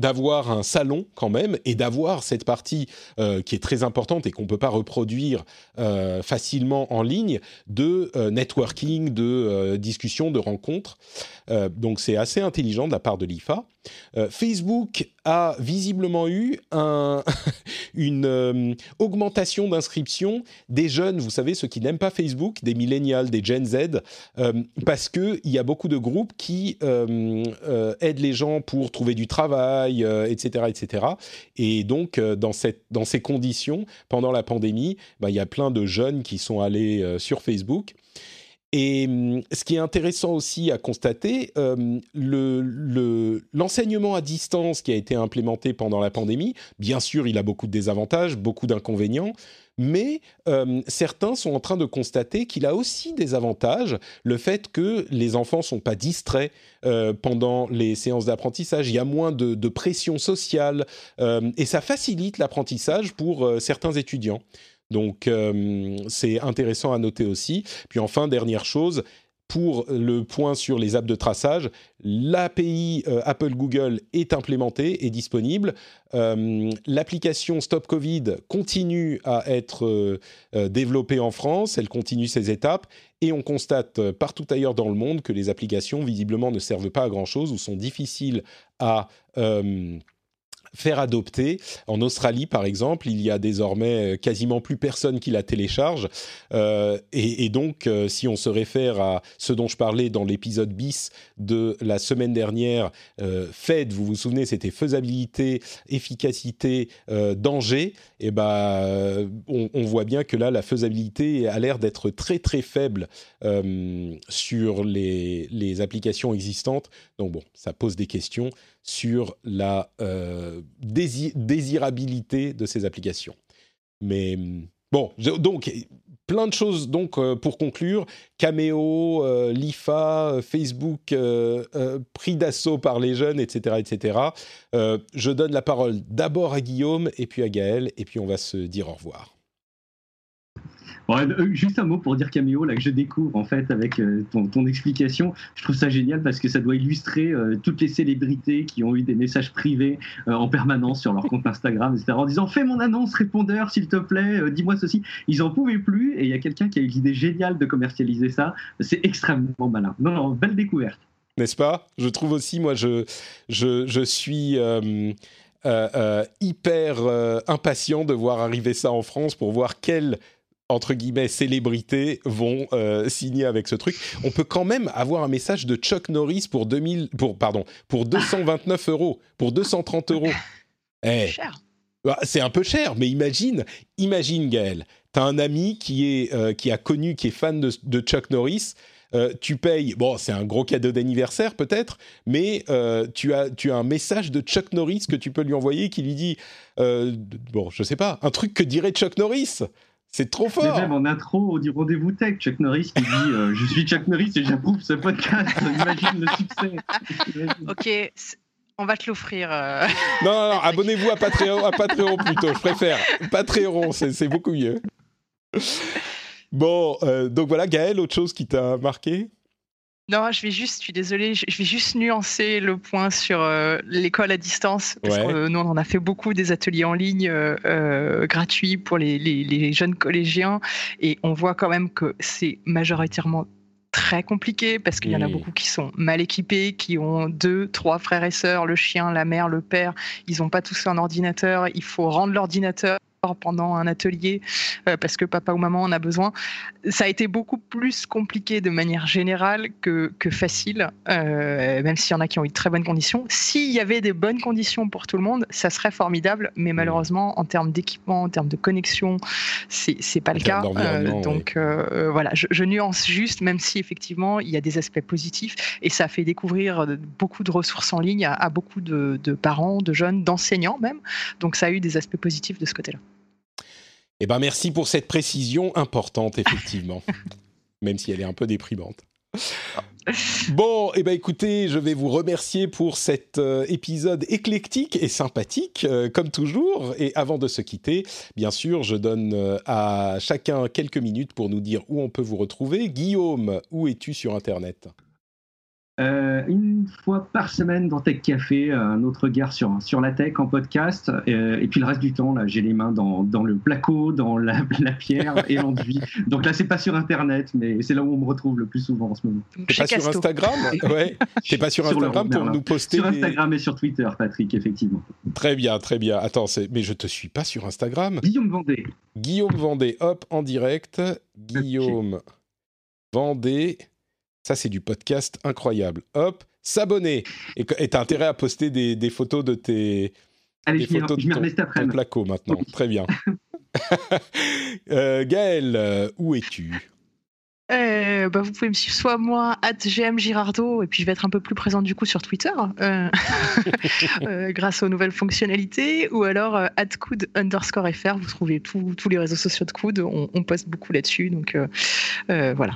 d'avoir un salon quand même et d'avoir cette partie euh, qui est très importante et qu'on ne peut pas reproduire euh, facilement en ligne de networking, de discussion, de rencontres. donc c'est assez intelligent de la part de l'IFA. Euh, Facebook a visiblement eu une euh, augmentation d'inscription des jeunes, vous savez, ceux qui n'aiment pas Facebook, des millennials, des Gen Z, euh, parce qu'il y a beaucoup de groupes qui aident les gens pour trouver du travail, etc., etc. Et donc, dans, ces conditions, pendant la pandémie, bah, il y a plein de jeunes qui sont allés sur Facebook. Et hum, ce qui est intéressant aussi à constater, hum, l'enseignement à distance qui a été implémenté pendant la pandémie, bien sûr, il a beaucoup de désavantages, beaucoup d'inconvénients, mais hum, certains sont en train de constater qu'il a aussi des avantages, le fait que les enfants sont pas distraits euh, pendant les séances d'apprentissage, il y a moins de, de pression sociale, et ça facilite l'apprentissage pour euh, certains étudiants. Donc euh, c'est intéressant à noter aussi. Puis enfin, dernière chose, pour le point sur les apps de traçage, l'API euh, Apple Google est implémentée et disponible. Euh, l'application Stop Covid continue à être développée en France, elle continue ses étapes et on constate partout ailleurs dans le monde que les applications visiblement ne servent pas à grand-chose ou sont difficiles à faire adopter. En Australie, par exemple, il y a désormais euh, quasiment plus personne qui la télécharge. Euh, et, donc, euh, si on se réfère à ce dont je parlais dans l'épisode bis de la semaine dernière, FED, vous vous souvenez, c'était faisabilité, efficacité, danger. Et eh ben, on, voit bien que là, la faisabilité a l'air d'être très très faible sur les, les applications existantes. Donc bon, ça pose des questions sur la euh, désirabilité de ces applications. Mais bon, donc plein de choses donc euh, pour conclure. Cameo, euh, l'IFA, Facebook pris d'assaut par les jeunes, etc., etc. je donne la parole d'abord à Guillaume et puis à Gaël et puis on va se dire au revoir. Euh, juste un mot pour dire Caméo, là que je découvre en fait avec euh, ton, explication. Je trouve ça génial parce que ça doit illustrer euh, toutes les célébrités qui ont eu des messages privés en permanence sur leur compte Instagram, etc. En disant fais mon annonce répondeur s'il te plaît, dis-moi ceci. Ils en pouvaient plus et il y a quelqu'un qui a eu l'idée géniale de commercialiser ça. C'est extrêmement malin. Non, belle découverte. N'est-ce pas? Je trouve aussi, moi, je, je, je suis. hyper impatient de voir arriver ça en France pour voir quelle entre guillemets célébrités vont euh, signer avec ce truc. On peut quand même avoir un message de Chuck Norris pour 2000, pour pardon, pour 229 euros, pour 230 euros. Eh, bah, c'est un peu cher, mais imagine, imagine Gaël, t'as un ami qui est euh, qui a connu, qui est fan de, Chuck Norris. Euh, tu payes, bon, c'est un gros cadeau d'anniversaire peut-être, mais tu, as, tu as un message de Chuck Norris que tu peux lui envoyer qui lui dit, bon, je sais pas, un truc que dirait Chuck Norris. C'est trop fort. même en intro du rendez-vous tech, Chuck Norris qui dit euh, Je suis Chuck Norris et j'approuve ce podcast. Imagine le succès. ok, on va te l'offrir. Euh. Non, non, non abonnez-vous à Patreon, à Patreon plutôt. Je préfère Patreon, c'est beaucoup mieux. Bon, euh, donc voilà, Gaël, autre chose qui t'a marqué? Non, je vais juste, je suis désolée, je vais juste nuancer le point sur euh, l'école à distance, parce que euh, nous, on en a fait beaucoup des ateliers en ligne euh, gratuits pour les, les, jeunes collégiens, et on voit quand même que c'est majoritairement très compliqué parce qu'il y en a beaucoup qui sont mal équipés, qui ont deux, trois frères et sœurs, le chien, la mère, le père, ils n'ont pas tous un ordinateur, il faut rendre l'ordinateur pendant un atelier euh, parce que papa ou maman en a besoin. Ça a été beaucoup plus compliqué de manière générale que, que facile, euh, même s'il y en a qui ont eu de très bonnes conditions. S'il y avait des bonnes conditions pour tout le monde, ça serait formidable, mais malheureusement, en termes d'équipement, en termes de connexion, c'est pas le cas. Euh, donc voilà, je, nuance juste, même si effectivement il y a des aspects positifs et ça fait découvrir beaucoup de ressources en ligne à, à beaucoup de, de parents, de jeunes, d'enseignants même. Donc ça a eu des aspects positifs de ce côté-là. Eh ben merci pour cette précision importante, effectivement, même si elle est un peu déprimante. Bon, eh ben écoutez, je vais vous remercier pour cet euh, épisode éclectique et sympathique, euh, comme toujours. Et avant de se quitter, bien sûr, je donne euh, à chacun quelques minutes pour nous dire où on peut vous retrouver. Guillaume, où es-tu sur Internet? Euh, une fois par semaine dans Tech Café, un autre regard sur, sur la tech en podcast. Euh, et puis le reste du temps, là, j'ai les mains dans, dans le placo, dans la, la pierre et l'enduit. Donc là, c'est pas sur Internet, mais c'est là où on me retrouve le plus souvent en ce moment. T'es pas sur Instagram? Ouais. T'es pas sur Instagram pour nous poster Sur Instagram et sur Twitter, Patrick, effectivement. Très bien, très bien. Attends, mais je te suis pas sur Instagram. Guillaume Vendée. Guillaume Vendée, hop, en direct. Guillaume Vendée. Ça, c'est du podcast incroyable. Hop, s'abonner. Et t'as intérêt à poster des, photos de tes. Allez, je photos de ton, placo maintenant. Très bien. euh, Gaël, euh, où es-tu? Euh, bah, vous pouvez me suivre soit moi, at GM Girardo, et puis je vais être un peu plus présente du coup sur Twitter, euh, grâce aux nouvelles fonctionnalités, ou alors at Coud underscore FR, vous trouvez tous les réseaux sociaux de Coud, on, on poste beaucoup là-dessus, donc voilà.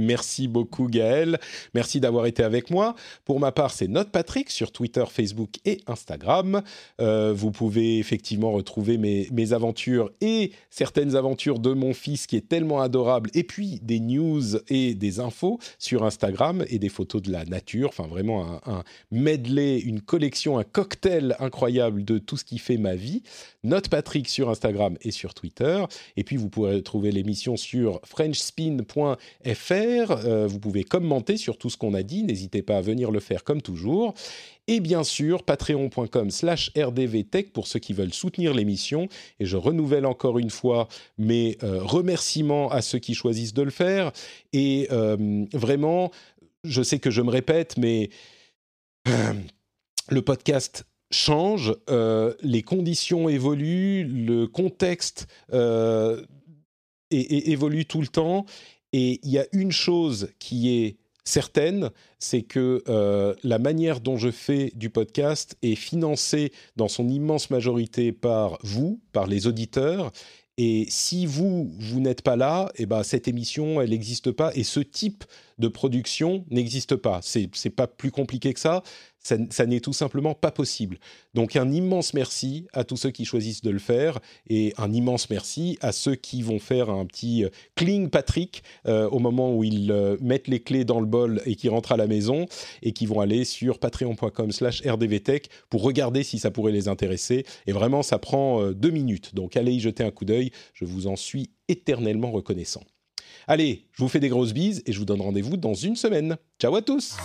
Merci beaucoup Gaël. Merci d'avoir été avec moi. Pour ma part, c'est Note Patrick sur Twitter, Facebook et Instagram. Euh, vous pouvez effectivement retrouver mes, aventures et certaines aventures de mon fils qui est tellement adorable. Et puis des news et des infos sur Instagram et des photos de la nature. Enfin vraiment un, un medley, une collection, un cocktail incroyable de tout ce qui fait ma vie. Note Patrick sur Instagram et sur Twitter. Et puis vous pourrez trouver l'émission sur frenchspin.fr euh, vous pouvez commenter sur tout ce qu'on a dit. N'hésitez pas à venir le faire comme toujours. Et bien sûr, patreon.com slash rdvtech pour ceux qui veulent soutenir l'émission. Et je renouvelle encore une fois mes euh, remerciements à ceux qui choisissent de le faire. Et euh, vraiment, je sais que je me répète, mais le podcast change, les conditions évoluent, le contexte évolue tout le temps et il y a une chose qui est certaine, c'est que euh, la manière dont je fais du podcast est financée dans son immense majorité par vous, par les auditeurs. Et si vous, vous n'êtes pas là, eh ben, cette émission, elle n'existe pas. Et ce type de production n'existe pas. C'est c'est pas plus compliqué que ça. Ça, n'est tout simplement pas possible. Donc un immense merci à tous ceux qui choisissent de le faire et un immense merci à ceux qui vont faire un petit euh, cling Patrick euh, au moment où ils euh, mettent les clés dans le bol et qui rentrent à la maison et qui vont aller sur patreon.com/rdvtech pour regarder si ça pourrait les intéresser. Et vraiment, ça prend deux minutes. Donc allez y jeter un coup d'œil. Je vous en suis éternellement reconnaissant. Allez, je vous fais des grosses bises et je vous donne rendez-vous dans une semaine. Ciao à tous